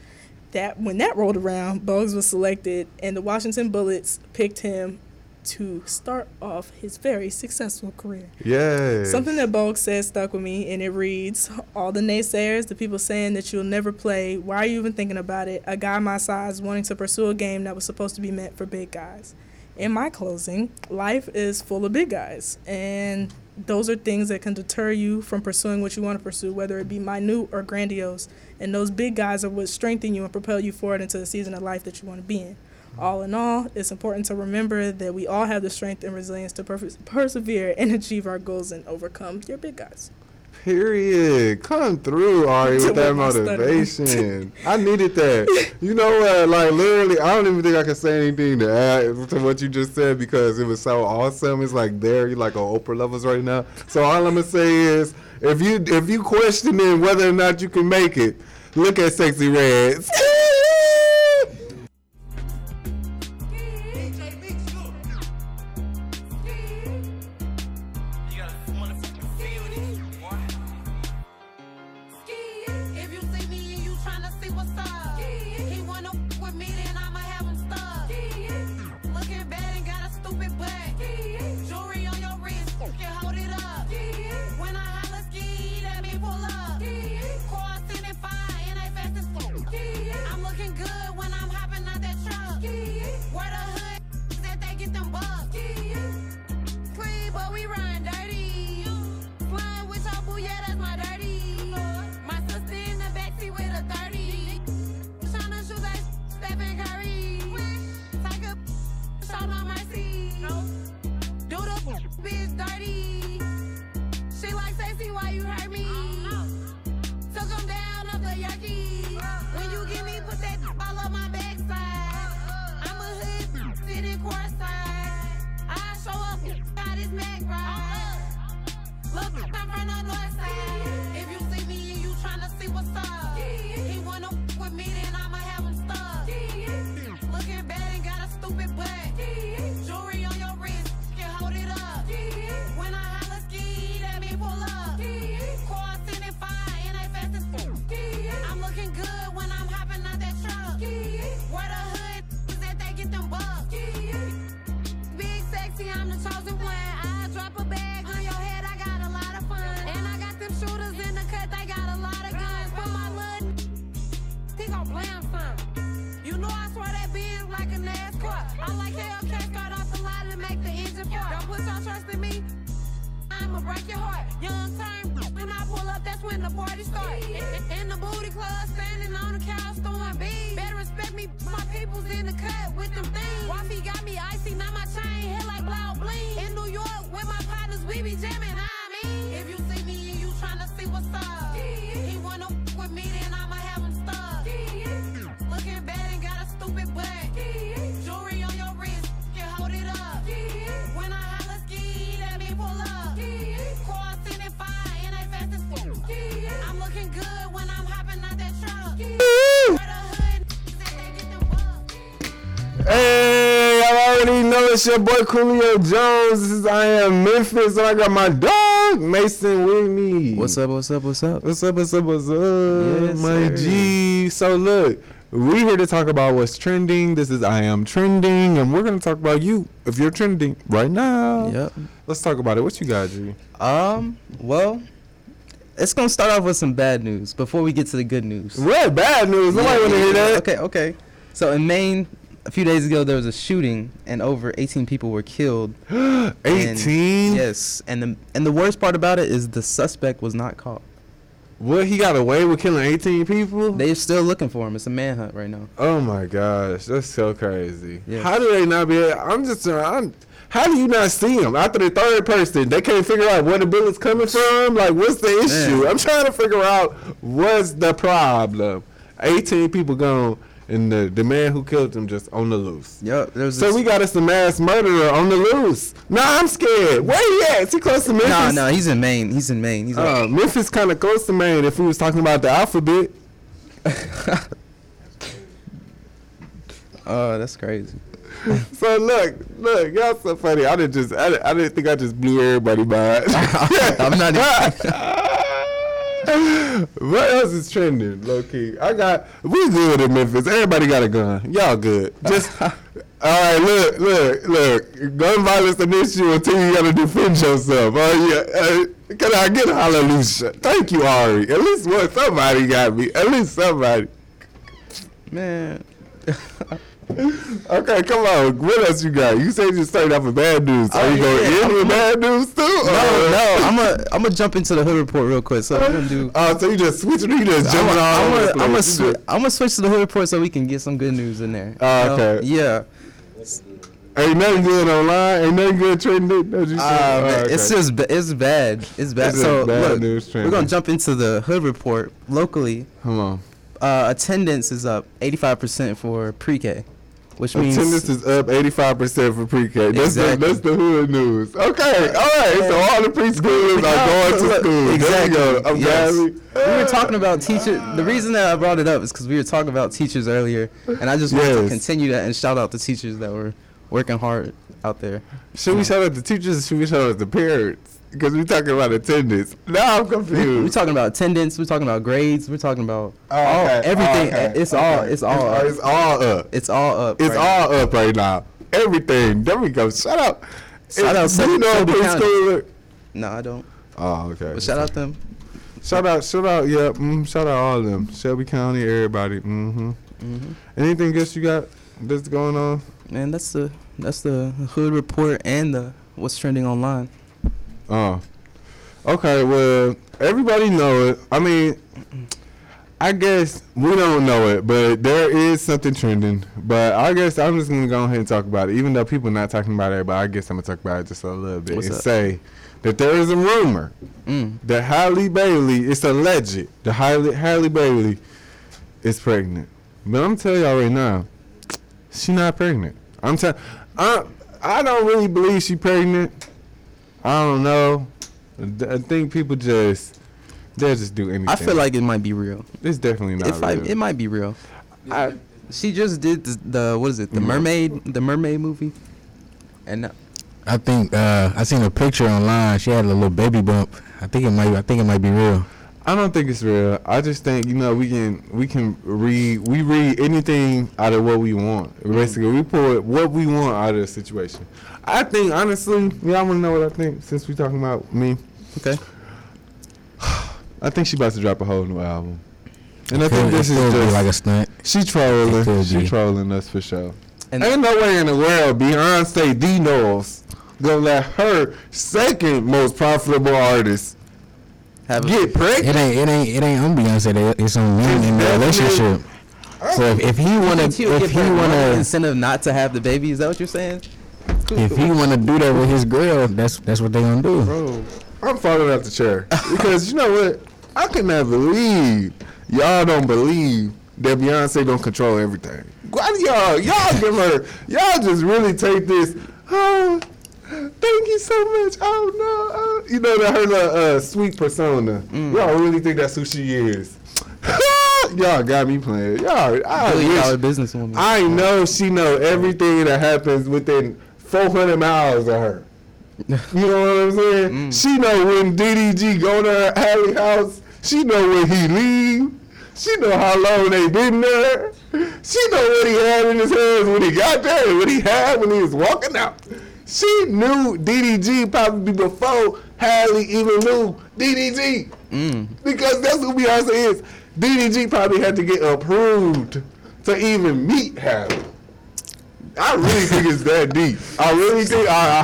That when that rolled around, Bogues was selected, and the Washington Bullets picked him to start off his very successful career. Yeah. Something that Bogues said stuck with me, and it reads All the naysayers, the people saying that you'll never play, why are you even thinking about it? A guy my size wanting to pursue a game that was supposed to be meant for big guys. In my closing, life is full of big guys, and those are things that can deter you from pursuing what you want to pursue, whether it be minute or grandiose. And those big guys are what strengthen you and propel you forward into the season of life that you want to be in. All in all, it's important to remember that we all have the strength and resilience to persevere and [laughs] achieve our goals and overcome your big guys. Period. Come through, Ari, with [laughs] that With my stutter. motivation. I needed that. [laughs] You know what? Like literally, I don't even think I can say anything to add to what you just said because it was so awesome. It's like there, you're like on Oprah levels right now. So all I'm gonna say is, if you if you questioning whether or not you can make it, look at Sexy Redd's. It's your boy Coolio Jones. This is I am Memphis, and I got my dog Mason with me. What's up? What's up? What's up? What's up? What's up? What's up? Yes, my sir. G. So look, we here to talk about what's trending. This is I am trending, and we're gonna talk about you if you're trending right now. Yep. Let's talk about it. What you got, G? Um. Well, it's gonna start off with some bad news before we get to the good news. What bad news? Nobody wanna hear that. Okay. Okay. So in Maine, a few days ago, there was a shooting, and over 18 people were killed. [gasps] 18? yes. And the and the worst part about it is the suspect was not caught. What he got away with killing 18 people? They're still looking for him. It's a manhunt right now. Oh my gosh, that's so crazy. Yes. How do they not be? I'm just. Uh, I'm, how do you not see him after the third person? They can't figure out where the bullet's coming from. Like, what's the issue? Man. I'm trying to figure out what's the problem. 18 people gone, and the the man who killed them just on the loose. Yep. So we got us a mass murderer on the loose. Nah, I'm scared. Where he at? Is he close to Memphis? No, no, he's in Maine. He's in Maine. He's Uh, Memphis kind of close to Maine. If we was talking about the alphabet. [laughs] Oh, that's crazy. [laughs] So look, look, y'all so funny. I didn't just, I didn't, I didn't think I just blew everybody mind. [laughs] I'm not what else is trending, low key? I got, we good in Memphis. Everybody got a gun. Y'all good. Just, [laughs] all right. Look, look, look. Gun violence an issue until you gotta defend yourself. Oh yeah. Uh, can I get a hallelujah? Thank you, Ari. At least what somebody got me. At least somebody. Man. [laughs] Okay, come on. What else you got? You said you started off with bad news. Are Oh, you going yeah, to end with bad news too? No, or- no, I'm gonna I'm gonna jump into the hood report real quick. So I'm gonna do. Oh, so you just switching? You just jumping I'm gonna, I'm gonna, I'm gonna switch to the hood report so we can get some good news in there. Oh, You know? okay. Yeah. Ain't nothing good online. Ain't nothing good trending. No, you Uh, oh, okay. It's just it's bad. It's bad. It's so bad look, news we're gonna jump into the hood report locally. Come on. Uh, attendance is up 85% for pre-K, which means Attendance is up 85% for pre-K. That's, Exactly. the, that's the hood news. Okay, all right. So all the preschoolers are going to school. Exactly. Go. I'm yes. glad We were talking about teacher. The reason that I brought it up is because we were talking about teachers earlier, and I just wanted to continue that and shout out the teachers that were working hard out there. Should we shout out the teachers or should we shout out the parents? Because we're talking about attendance. Now I'm confused. We're talking about attendance. We're talking about grades. We're talking about Oh, all, okay. everything. Oh, okay. It's all. It's all. It's, up. it's all up. It's all up. It's right all up right now. Everything. There we go. Shut up. Shout out you know a Shelby preschooler? No, I don't. Oh, okay. But shout out them. Shout out, shout out, yeah, mm, shout out all of them. Shelby County, everybody. Mm-hmm. mm-hmm. Anything else you got that's going on? Man, that's the that's the hood report and the what's trending online. Oh. Okay, well, everybody know it. I mean, I guess we don't know it, but there is something trending. But I guess I'm just gonna go ahead and talk about it, even though people are not talking about it. But I guess I'm gonna talk about it just a little bit What's and up? say that there is a rumor Mm. that Halle Bailey, it's alleged that Halle, Halle Bailey is pregnant. But I'm telling y'all right now, she not pregnant. I'm telling, I I don't really believe she pregnant. I don't know. I think people just they'll just do anything. I feel like it might be real. It's definitely not If I, it might be real. I, she just did the, the what is it? The Mhm. mermaid, the mermaid movie, and uh, I think uh, I seen a picture online. She had a little baby bump. I think it might. I think it might be real. I don't think it's real. I just think you know we can we can read we read anything out of what we want. Mm-hmm. Basically, we pull what we want out of the situation. I think honestly, y'all want to know what I think since we talking about me. Okay. [sighs] I think she about to drop a whole new album, and I It think this is just like a stunt. She trolling. She trolling us for sure. And- Ain't no way in the world Beyonce D Knowles gonna let her second most profitable artist have get pregnant. It ain't. It ain't. It ain't on Beyonce. It's on them in the relationship. So if, if he wanna, if he wanna, incentive not to have the baby, is that what you're saying? if he wanna do that with his girl, that's that's what they gonna do. Bro, I'm falling out the chair because you know what? I cannot believe y'all don't believe that Beyonce don't control everything. Why do y'all y'all give her y'all just really take this? Oh, thank you so much. Oh no, oh. you know that her little, uh, sweet persona. Mm. Y'all really think that's who she is? [laughs] y'all got me playing. Y'all, I Billion wish- businesswoman. I know she know everything that happens within 400 miles of her. [laughs] You know what I'm saying? Mm. She know when DDG go to her Alley house. She know when he leave. She know how long they been there. She know what he had in his hands when he got there and what he had when he was walking out. She knew DDG probably before Halle even knew DDG. Mm. Because that's who Beyonce is. DDG probably had to get approved to even meet Halle. I really think it's that deep. I really think I,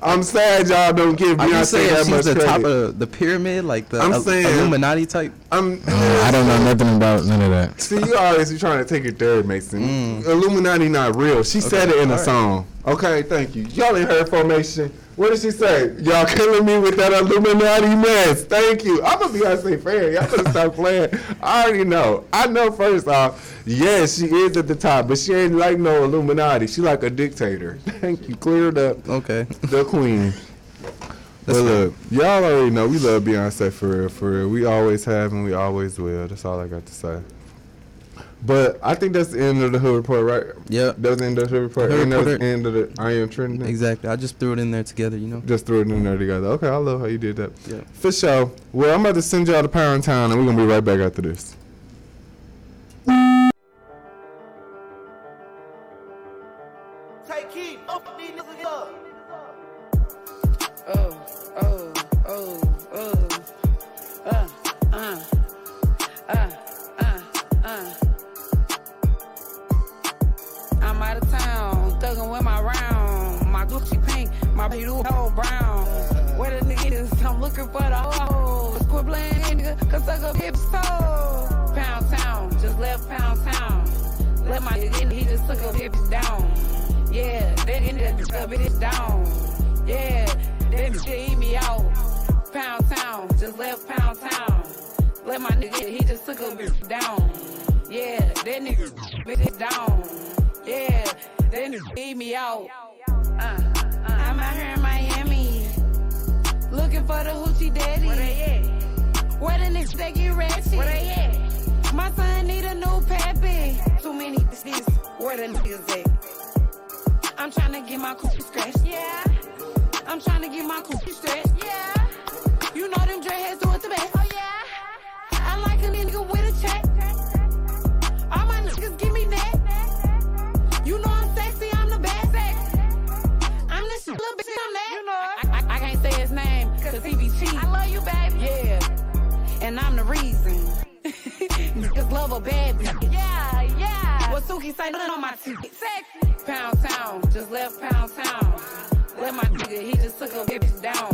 I I'm sad y'all don't give Are you Beyonce saying that she's much the credit. top of the pyramid, like the I'm saying- Illuminati type? I'm. Uh, I don't know nothing about none of that. See, you always be trying to take it there, Mason. Illuminati not real. She said it in a alright. song. Okay, thank you. Y'all ain't her formation. What did she say? Y'all killing me with that Illuminati mess. Thank you. I'm a Beyonce fan. Y'all better stop playing. I already know. I know first off, yes, she is at the top, but she ain't like no Illuminati. She like a dictator. [laughs] Thank you. Cleared up. Okay. The queen. But look, y'all already know we love Beyonce for real, for real. We always have and we always will. That's all I got to say. But I think that's the end of the Hood Report, right? Yeah. That's the end of the Hood Report. Hood and that's the end of the I Am Trending. Exactly. I just threw it in there together, you know. Just threw it in there together. Okay, I love how you did that. Yeah. For sure. Well, I'm about to send y'all to Power in Town and we're going to be right back after this. Where the niggas at? I'm trying to get my coochie scratched. Yeah. I'm trying to get my coochie stretched. Yeah. You know them dreadheads do it the best. Oh yeah. I like a nigga with a check. All my niggas give me that. You know I'm sexy, I'm the best. I'm the shit, little bitch, I'm that. You know I, I, I can't say his name, cause he be cheap. I love you, baby. Yeah. And I'm the reason. [laughs] Niggas love a bad bitch. Yeah, What Suki say, nothing on my teeth. Pound town, just left pound town. Let my nigga, he just took a bitch down.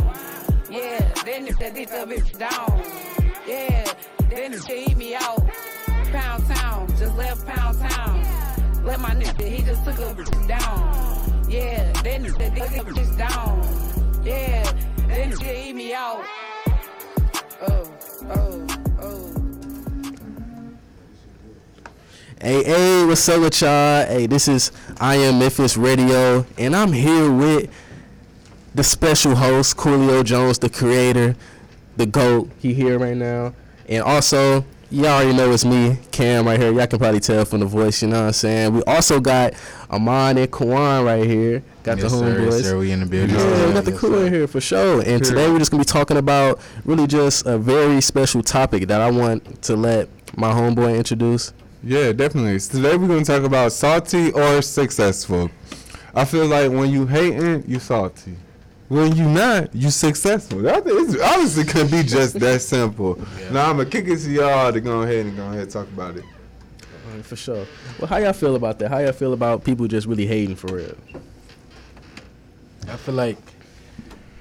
Yeah, that nigga, that bitch a bitch down. Yeah, that nigga eat me out. Pound town, just left pound town. Let my nigga, he just took a bitch down. Yeah, that nigga, that nigga bitch down. Yeah, that nigga eat me out. Oh, oh. Hey, hey, what's up with y'all? Hey, this is I Am Memphis Radio, and I'm here with the special host, Coolio Jones, the creator, the GOAT. He here right now. And also, y'all already know it's me, Cam, right here. Y'all can probably tell from the voice, you know what I'm saying? We also got Amon and Kwan right here. Got Yes, the homeboys. Yes, sir. We in the building. Yeah, we got the crew in here for sure. And Sure. today we're just gonna be talking about really just a very special topic that I want to let my homeboy introduce. Yeah, definitely. So today we're gonna talk about salty or successful. I feel like when you hating, you salty. When you not, you successful. That is think it's honestly could be just [laughs] that simple. Now I'm gonna kick it to y'all to go ahead and go ahead and talk about it. Uh, for sure. Well, how y'all feel about that? How y'all feel about people just really hating for real? I feel like,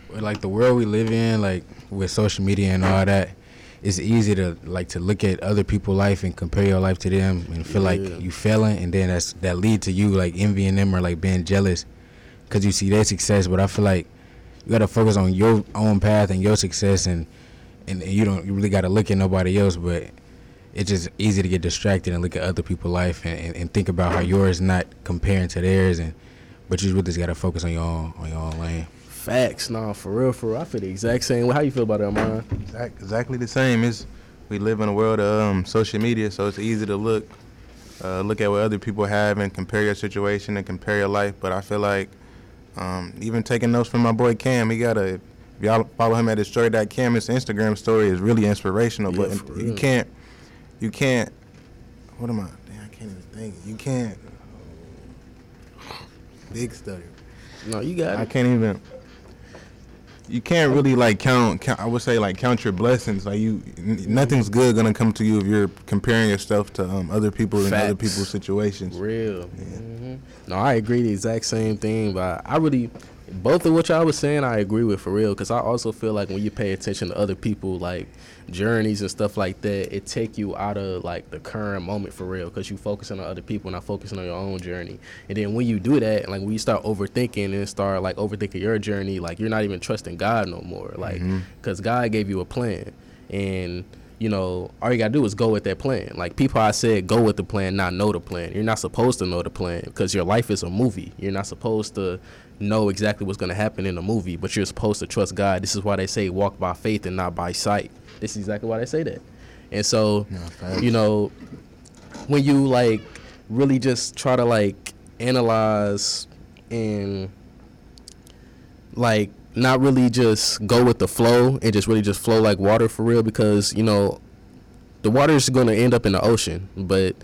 like the world we live in, like with social media and all that, it's easy to like to look at other people's life and compare your life to them and feel Yeah. like you failing, and then that's that lead to you like envying them or like being jealous because you see their success. But I feel like you gotta focus on your own path and your success, and and you don't you really gotta look at nobody else, but. It's just easy to get distracted and look at other people's life and, and, and think about how yours not comparing to theirs, and but you really just gotta focus on your own on your own lane. Facts, nah, for real, for real. I feel the exact same way. How you feel about that, man? Exact- Exactly the same. Is we live in a world of um, social media, so it's easy to look uh, look at what other people have and compare your situation and compare your life. But I feel like um, even taking notes from my boy Cam, he got a. If y'all follow him at destroy.cam, his Instagram story is really inspirational. Yeah, but you can't, you can't. What am I? Damn, I can't even think. You can't. Big stutter. No, you got It. I can't even. You can't really like count, count. I would say like count your blessings. Like you, nothing's good gonna come to you if you're comparing yourself to um, other people and other people's situations. Real. hmm No, I agree the exact same thing, but I really both of what y'all was saying, I agree with for real. Because I also feel like when you pay attention to other people, like journeys and stuff like that, it take you out of like the current moment for real. Because you focusing on other people, not focusing on your own journey. And then when you do that, like when you start overthinking and start like overthinking your journey, like you're not even trusting God no more. Like mm-hmm. because God gave you a plan, and you know all you gotta do is go with that plan. Like people, I said go with the plan, not know the plan. You're not supposed to know the plan because your life is a movie. You're not supposed to know exactly what's gonna happen in the movie, but you're supposed to trust God. This is why they say walk by faith and not by sight. This is exactly why they say that. And so, you know, when you like really just try to like analyze and like not really just go with the flow and just really just flow like water for real because you know the water is going to end up in the ocean but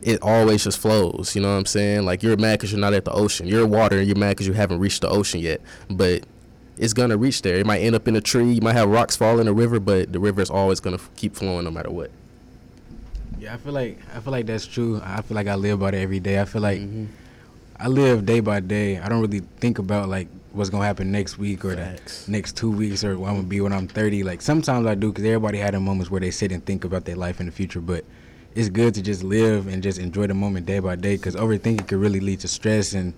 it always just flows you know what i'm saying? Like you're mad because you're not at the ocean. You're water and you're mad because you haven't reached the ocean yet but it's going to reach there it might end up in a tree you might have rocks fall in the river but the river is always going to keep flowing no matter what Yeah, I feel like I feel like that's true. I feel like I live by it every day. I feel like mm-hmm. I live day by day. I don't really think about like what's gonna happen next week or the next two weeks or what I'm gonna be when I'm 30. Like sometimes I do because everybody had their moments where they sit and think about their life in the future. But it's good to just live and just enjoy the moment day by day because overthinking could really lead to stress and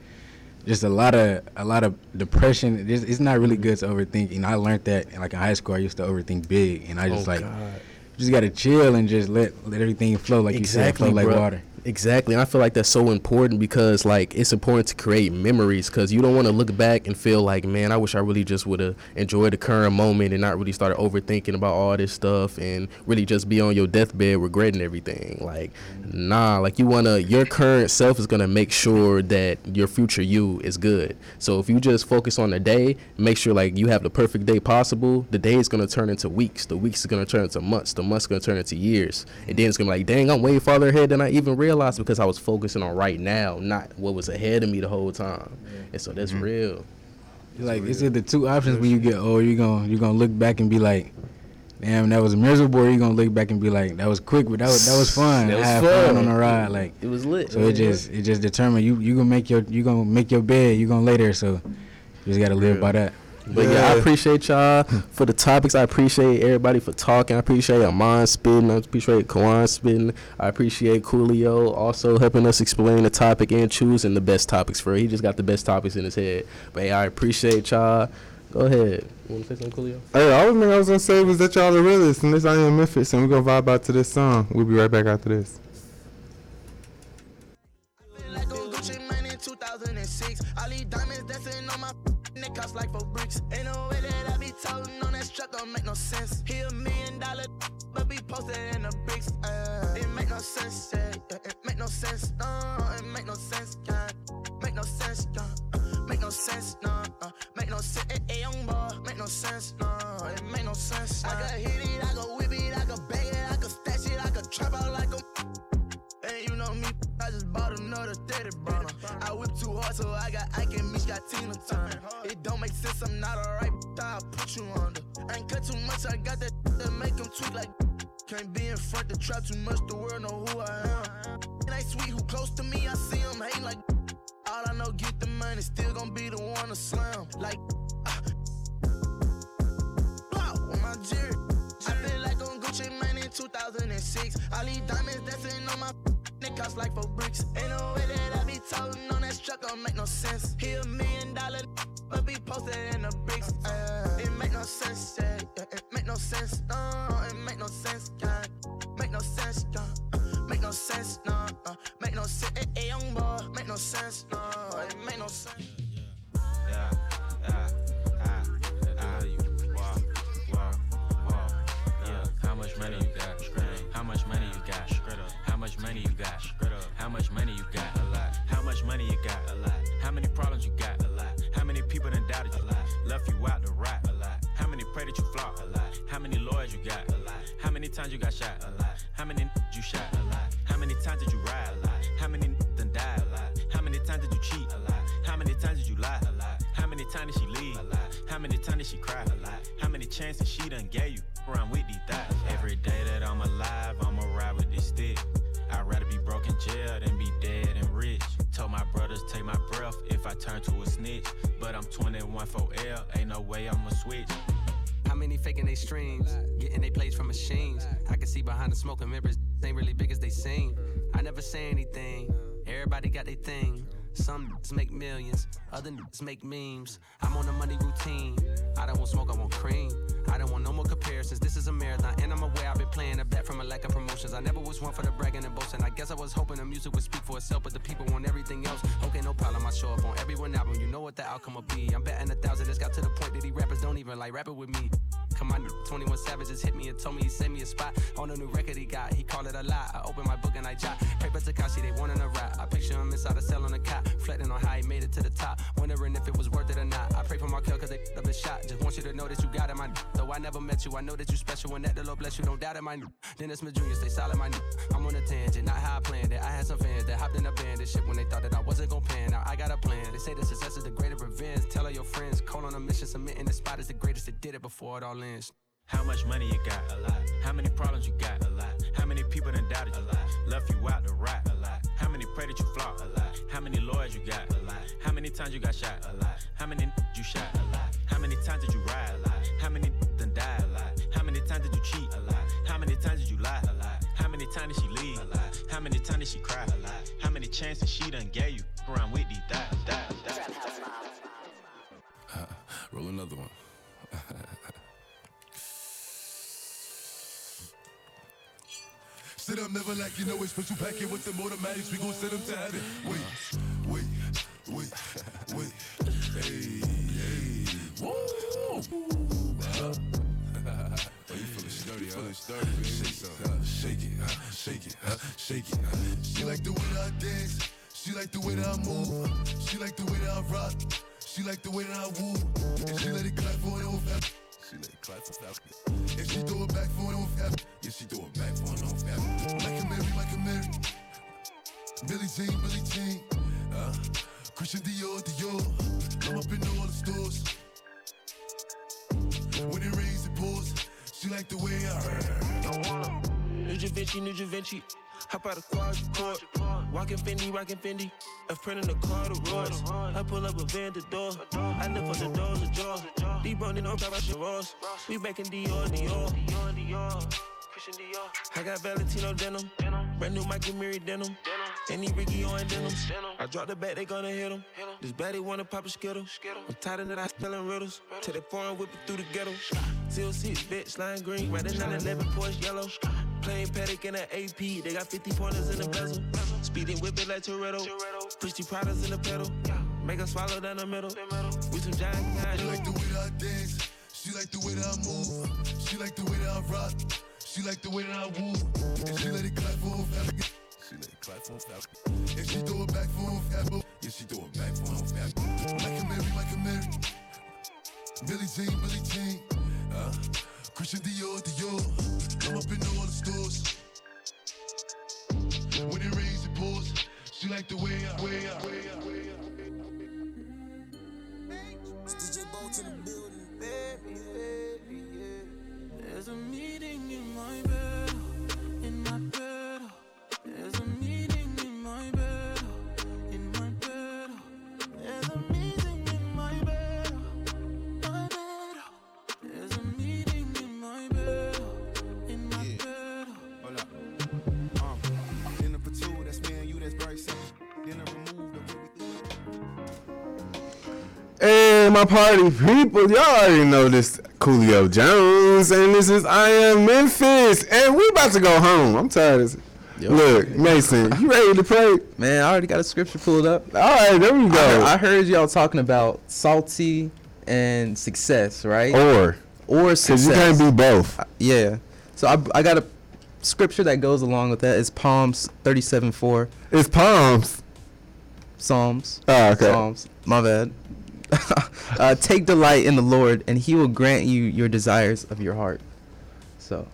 just a lot of a lot of depression. It's, it's not really good to overthink. And I learned that like in high school. I used to overthink big, and I just Oh, like God. just gotta chill and just let let everything flow like you said, flow like water. Exactly, and I feel like that's so important because like it's important to create memories because you don't want to look back and feel like, man, I wish I really just would have enjoyed the current moment and not really started overthinking about all this stuff and really just be on your deathbed regretting everything. Like, nah, like you wanna your current self is gonna make sure that your future you is good. So if you just focus on the day, make sure like you have the perfect day possible. The day is gonna turn into weeks. The weeks is gonna turn into months. The months gonna turn into years. And then it's gonna be like, dang, I'm way farther ahead than I even realized because I was focusing on right now, not what was ahead of me the whole time. And so that's mm-hmm. real. Like it's either two options when you get old. You're gonna you gonna look back and be like, damn, that was miserable. Or you gonna look back and be like, that was quick, but that was that was fun. That was I had fun. fun on the ride. Like It was lit. So it just it just determined you you gonna make your you gonna make your bed. You gonna lay there. So you just gotta live by that. But yeah. I appreciate y'all for the topics. I appreciate everybody for talking. I appreciate Amon spitting. I appreciate Kawan spitting. I appreciate Coolio also helping us explain the topic and choosing the best topics for it. He just got the best topics in his head. But hey, I appreciate y'all. Go ahead. You want to say something, Coolio? Hey, all thing I was gonna say was that y'all the realest, and this I am Memphis, and we're gonna vibe out to this song. We'll be right back after this. Like on Gucci 2006. All these diamonds dancing on my neck cost like for bricks. Ain't no way that I be talking on that strap, don't make no sense. He a million dollar, but be posted in the bricks. Uh, it make no sense, yeah, yeah, it make no sense, no, it make no sense, yeah, make no sense, yeah. uh, Make no sense, no, uh, make no sense, eh, eh, young boy, make no sense, no, it make no sense. I could hit it, I could whip it, I could bang it, I could stash it, I could trap out like a. And you know me, I just bought another 30 burner. I whip too hard, so I got Ike and Mitch got Tina Turner. It don't make sense, I'm not alright, I'll put you under. I ain't cut too much, I got that that make him tweak like. Can't be in front to trap too much, the world know who I am. Ain't sweet who close to me, I see him hating like. All I know, get the money, still gon' be the one to slam. Like, ah. On my jerry. I feel like on Gucci Mane in 2006. All these diamonds dancing on cost like four bricks. Ain't no way that I be talking on that strap, don't make no sense. He a million dollar, [laughs] but be posted in the bricks. Uh, it make no sense, yeah, yeah, it make no sense, no, it make no sense, yeah, make no sense, yeah. Make no sense, no, uh, make no sense, eh, eh, young boy, make no sense, no, it make no sense. Yeah, yeah, ah, ah, you walk, walk, walk. Yeah, how much money you got? How much money you got? How much money you got? How much money you got? A lot. How much money you got? A lot. How many problems you got? A lot. How many people done doubted you? A lot. Left you out to rot? A lot. How many pray that you flop? A lot. How many lawyers you got? A lot. How many times you got shot? A lot. How many you shot? A lot. How many times did you ride? A lot. How many done died? A lot. How many times did you cheat? A lot. How many times did you lie? A lot. How many times did she leave? A lot. How many times did she cry? A lot. How many chances she done gave you? Around with these thighs. Every day that I'm alive, I'ma ride with this stick. I'd rather be broke in jail than be dead and rich. Told my brothers take my breath if I turn to a snitch. But I'm 21 for L, ain't no way I'ma switch. How many faking they streams? Getting they plays from machines. I can see behind the smoke and members ain't really big as they seem. I never say anything. Everybody got their thing. Some make millions, other make memes. I'm on a money routine. I don't want smoke, I want cream. I don't want no more comparisons. This is a marathon, and I'm aware I've been playing a bet from a lack of promotions. I never was one for the bragging and boasting. I guess I was hoping the music would speak for itself, but the people want everything else. Okay, no problem. I show up on every one album. You know what the outcome will be. I'm betting a thousand. It's got to the point that these rappers don't even like rapping with me. Come on, 21 Savages hit me and told me he sent me a spot on a new record he got. He called it a lie. I open my book and I jot. Pray Paper Tekashi, they wanting a rap. I picture him inside a cell on a cot, reflecting on how he made it to the top. Wondering if it was worth it or not. I pray for my kill cause they up his shot. Just want you to know that you got it, my Though I never met you, I know that you special and that the Lord bless you. Don't doubt it, my Dennis Smith Jr., stay solid, my I'm on a tangent, not how I planned it. I had some fans that hopped in a band and shit when they thought that I wasn't gonna pan. Now I got a plan. They say the success is the greater revenge. Tell all your friends, call on a mission, submitting the spot is the greatest that did it before it all ends. How much money you got? A lot. How many problems you got? A lot. How many people done doubted you? A lot. Left you out to rot? A lot. How many pray that you flop? A lot. How many lawyers you got? A lot. How many times you got shot? A lot. How many you shot? A lot. How many times did you ride? A lot. How many done died? A lot. How many times did you cheat? A lot. How many times did you lie? A lot. How many times did she leave? A lot. How many times did she cry? A lot. How many chances she done gave you? Around with these thighs, thighs, thighs. Roll another one. Sit up, never like you know it's special packet with them automatics. We gon' send them to heaven. Wait, wait, wait, wait. Hey, hey. Woo! Huh? [laughs] oh, you feeling sturdy, huh? Feeling sturdy, baby. Shake, uh, shake it, uh, shake it, uh, shake it. Uh. She like the way that I dance. She like the way that I move. She like the way that I rock. She like the way that I woo. And she let it clap for an old fat. She let it clap for fat. If she throw it back for an old fat. Yeah, she throw it back for an old fat. Like a Mary, like a Mary. Billie Jean, Billie Jean. Uh, Christian Dior, Dior. I'm up in all the stores. When it rains, it pours. She like the way I. New Da Vinci, New Da Vinci. Hop out of quadruple. Walking Fendi, rocking Fendi. A friend in the car. I pull up a van the door. I live for the doors, the jaws. Deep on top of the Ross. We back in Dior, Dior. Christian Dior. I got Valentino denim. Brand new Michael Mary denim. Any Ricky on denim. I drop the bat, they gonna hit him. This baddie wanna pop a skittle. I'm tired of that, I spelling riddles. Till they foreign whip it through the ghetto. Till six, bitch, lime green. Riding 911, Porsche yellow. Playing paddock in an AP. They got 50 pointers in the bezel. Speeding whip it like Toretto. Push the products in the pedal. Make her swallow down the middle. We some giant guys. She like the way that I dance. She like the way that I move. She like the way that I rock. She like the way that I woo. And she let it clap for her family. She let it clap for her family. And she throw it back for her family. Yeah, she throw it back for her family. Like a Mary, like a Mary. Billie Jean, Billie Jean. Uh, Christian Dior, Dior. I'm up in all the stores. When it rains, it pours. She like the way I, way I, way I, way I. It's DJ Bolt in the building, baby, my party people, y'all already know this Coolio Jones, and this is I Am Memphis, and we about to go home. I'm tired of this. Look, Mason, you ready to pray? Man, I already got a scripture pulled up. All right, there we go. I heard, I heard y'all talking about salty and success, right? Or. or success. Because you can't be both. Yeah. So I, I got a scripture that goes along with that. It's Psalms 37 4. It's Palms. Psalms. Oh, okay. Psalms. My bad. [laughs] uh, take delight in the Lord, and He will grant you your desires of your heart. So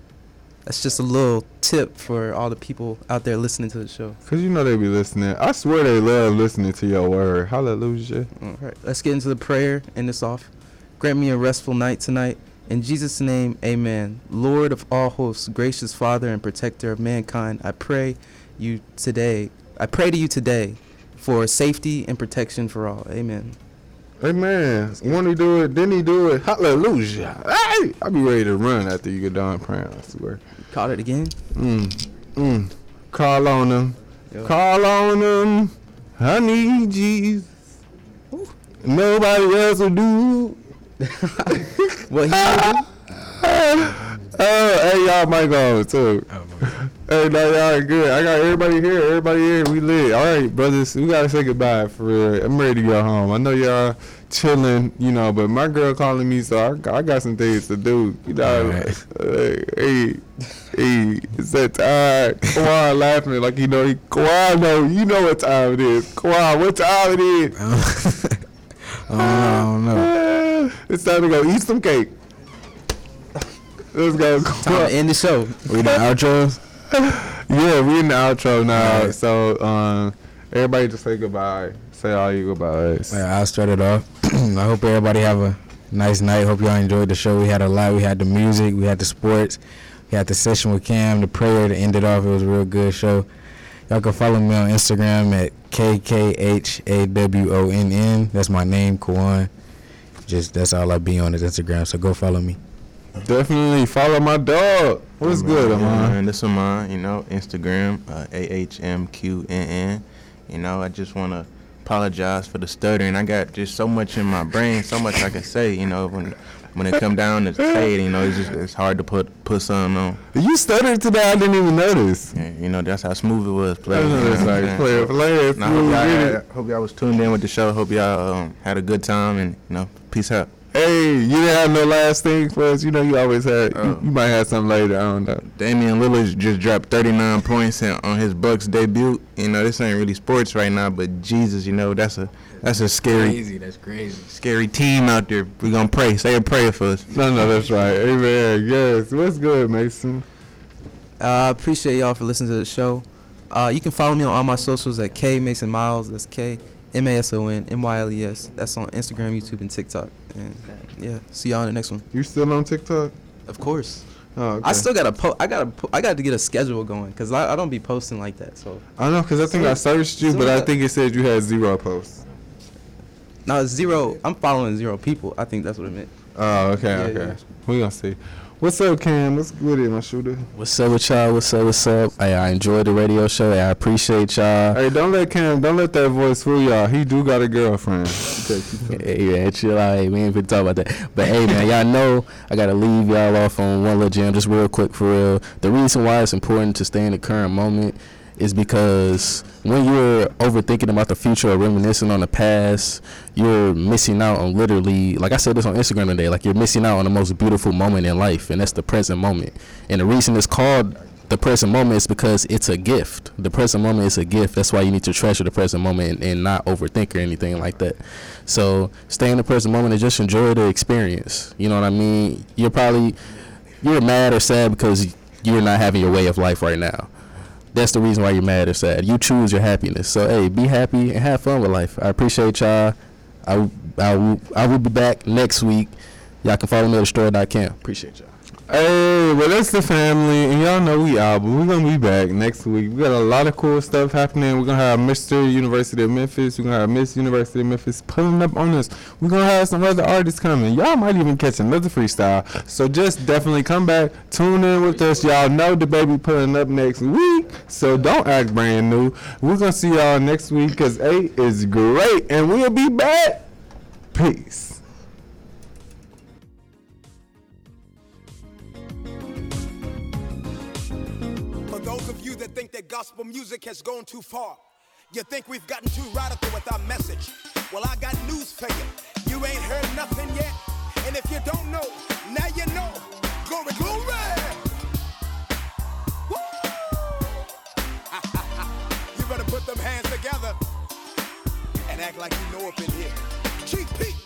that's just a little tip for all the people out there listening to the show. Cause you know they be listening. I swear they love listening to your word. Hallelujah. All right, let's get into the prayer. End this off. Grant me a restful night tonight. In Jesus' name, amen. Lord of all hosts, gracious Father and protector of mankind, I pray you today. I pray to you today for safety and protection for all. Amen. Amen. When he do it, then he do it. Hallelujah. Hey, I be ready to run after you get done praying. I swear. Caught it again. Mm, mm. Call on him. Yo. Call on him. I need Jesus. Nobody else will do. [laughs] what he [laughs] Oh, hey, y'all might go too. hey, no, y'all good. I got everybody here. Everybody here. We lit. All right, brothers. We gotta say goodbye for real. I'm ready to go home. I know y'all chilling, you know, but my girl calling me, so I, got- I got some things to do. You know, hey, hey, hey, it's that time. Kawhi laughing like you know. He, Kawhi know. You know what time it is. Kawhi, what time it is? [laughs] I don't know. I don't know. It's time to go eat some cake. Let's go. Time to end the show. We in the outro. [laughs] yeah, we in the outro now. So um, everybody just say goodbye. Say all you goodbyes. Well, I'll start it off. [clears throat] I hope everybody have a nice night. Hope y'all enjoyed the show. We had a lot. We had the music. We had the sports. We had the session with Cam, the prayer to end it off. It was a real good show. Y'all can follow me on Instagram at KKHAWONN. That's my name, Kwan. Just that's all I be on is Instagram. So go follow me. Definitely follow my dog. What's good, Yeah, Amon? man, this is mine, you know, Instagram, uh, AHMQNN. You know, I just want to apologize for the stuttering. I got just so much in my brain, so much I can say, you know, when when it come down to [laughs] say it, you know, it's just it's hard to put put something on. You stuttered today. I didn't even notice. Yeah, you know, that's how smooth it was. Player, I know it's what I'm like player, player, I hope y'all, hope y'all was tuned in with the show. Hope y'all um, had a good time and you know, peace out. Hey, you didn't have no last thing for us. You know, you always had. Oh. You, you might have something later. I don't know. Damian Lillard just dropped 39 points in, on his Bucks debut. You know, this ain't really sports right now, but Jesus, you know, that's a that's a scary, Crazy. That's crazy. scary team out there. We gonna pray. Say a prayer for us. No, no, that's right. Amen. Yes. What's good, Mason? I uh, appreciate y'all for listening to the show. Uh, you can follow me on all my socials at K Mason Miles. That's K M A S O N M Y L E S. That's on Instagram, YouTube, and TikTok. And yeah, see y'all in the next one. You still on TikTok? Of course. Oh, okay. I still gotta po- I gotta po- I got to get a schedule going because I, I don't be posting like that. So I know, cause I think I searched you, Soon but I think it said you had zero posts. now zero. I'm following zero people. I think that's what it meant. Oh, okay, Yeah, okay. yeah. We gonna see. What's up, Cam? What's good, in my shooter? What's up with y'all? What's up? What's up? Hey, I enjoyed the radio show. Hey, I appreciate y'all. Hey, don't let Cam, don't let that voice fool y'all. He do got a girlfriend. [laughs] Hey, man, chill out. Hey, we ain't finna talk about that. But hey, man, y'all know I gotta leave y'all off on one little jam, just real quick for real. The reason why it's important to stay in the current moment is because when you're overthinking about the future or reminiscing on the past, you're missing out on literally, like I said this on Instagram today, like you're missing out on the most beautiful moment in life, and that's the present moment. And the reason it's called the present moment is because it's a gift. The present moment is a gift. That's why you need to treasure the present moment and, and not overthink or anything like that. So stay in the present moment and just enjoy the experience. You know what I mean? You're probably you're mad or sad because you're not having your way of life right now. That's the reason why you're mad or sad. You choose your happiness. So hey, be happy and have fun with life. I appreciate y'all. I I will, I will be back next week. Y'all can follow me at story.com. Appreciate y'all. Hey, well, that's the family, and y'all know we out, but we're gonna be back next week. We got a lot of cool stuff happening. We're gonna have Mr. University of Memphis. We're gonna have Miss University of Memphis pulling up on us. We're gonna have some other artists coming. Y'all might even catch another freestyle. So just definitely come back, tune in with us. Y'all know the baby pulling up next week, so don't act brand new. We're gonna see y'all next week because eight is great, and we'll be back. Peace. That gospel music has gone too far, you think we've gotten too radical with our message. Well, I got news for you. You ain't heard nothing yet. And if you don't know, now you know. Glory, glory! [laughs] You better put them hands together and act like you know up in here. GP!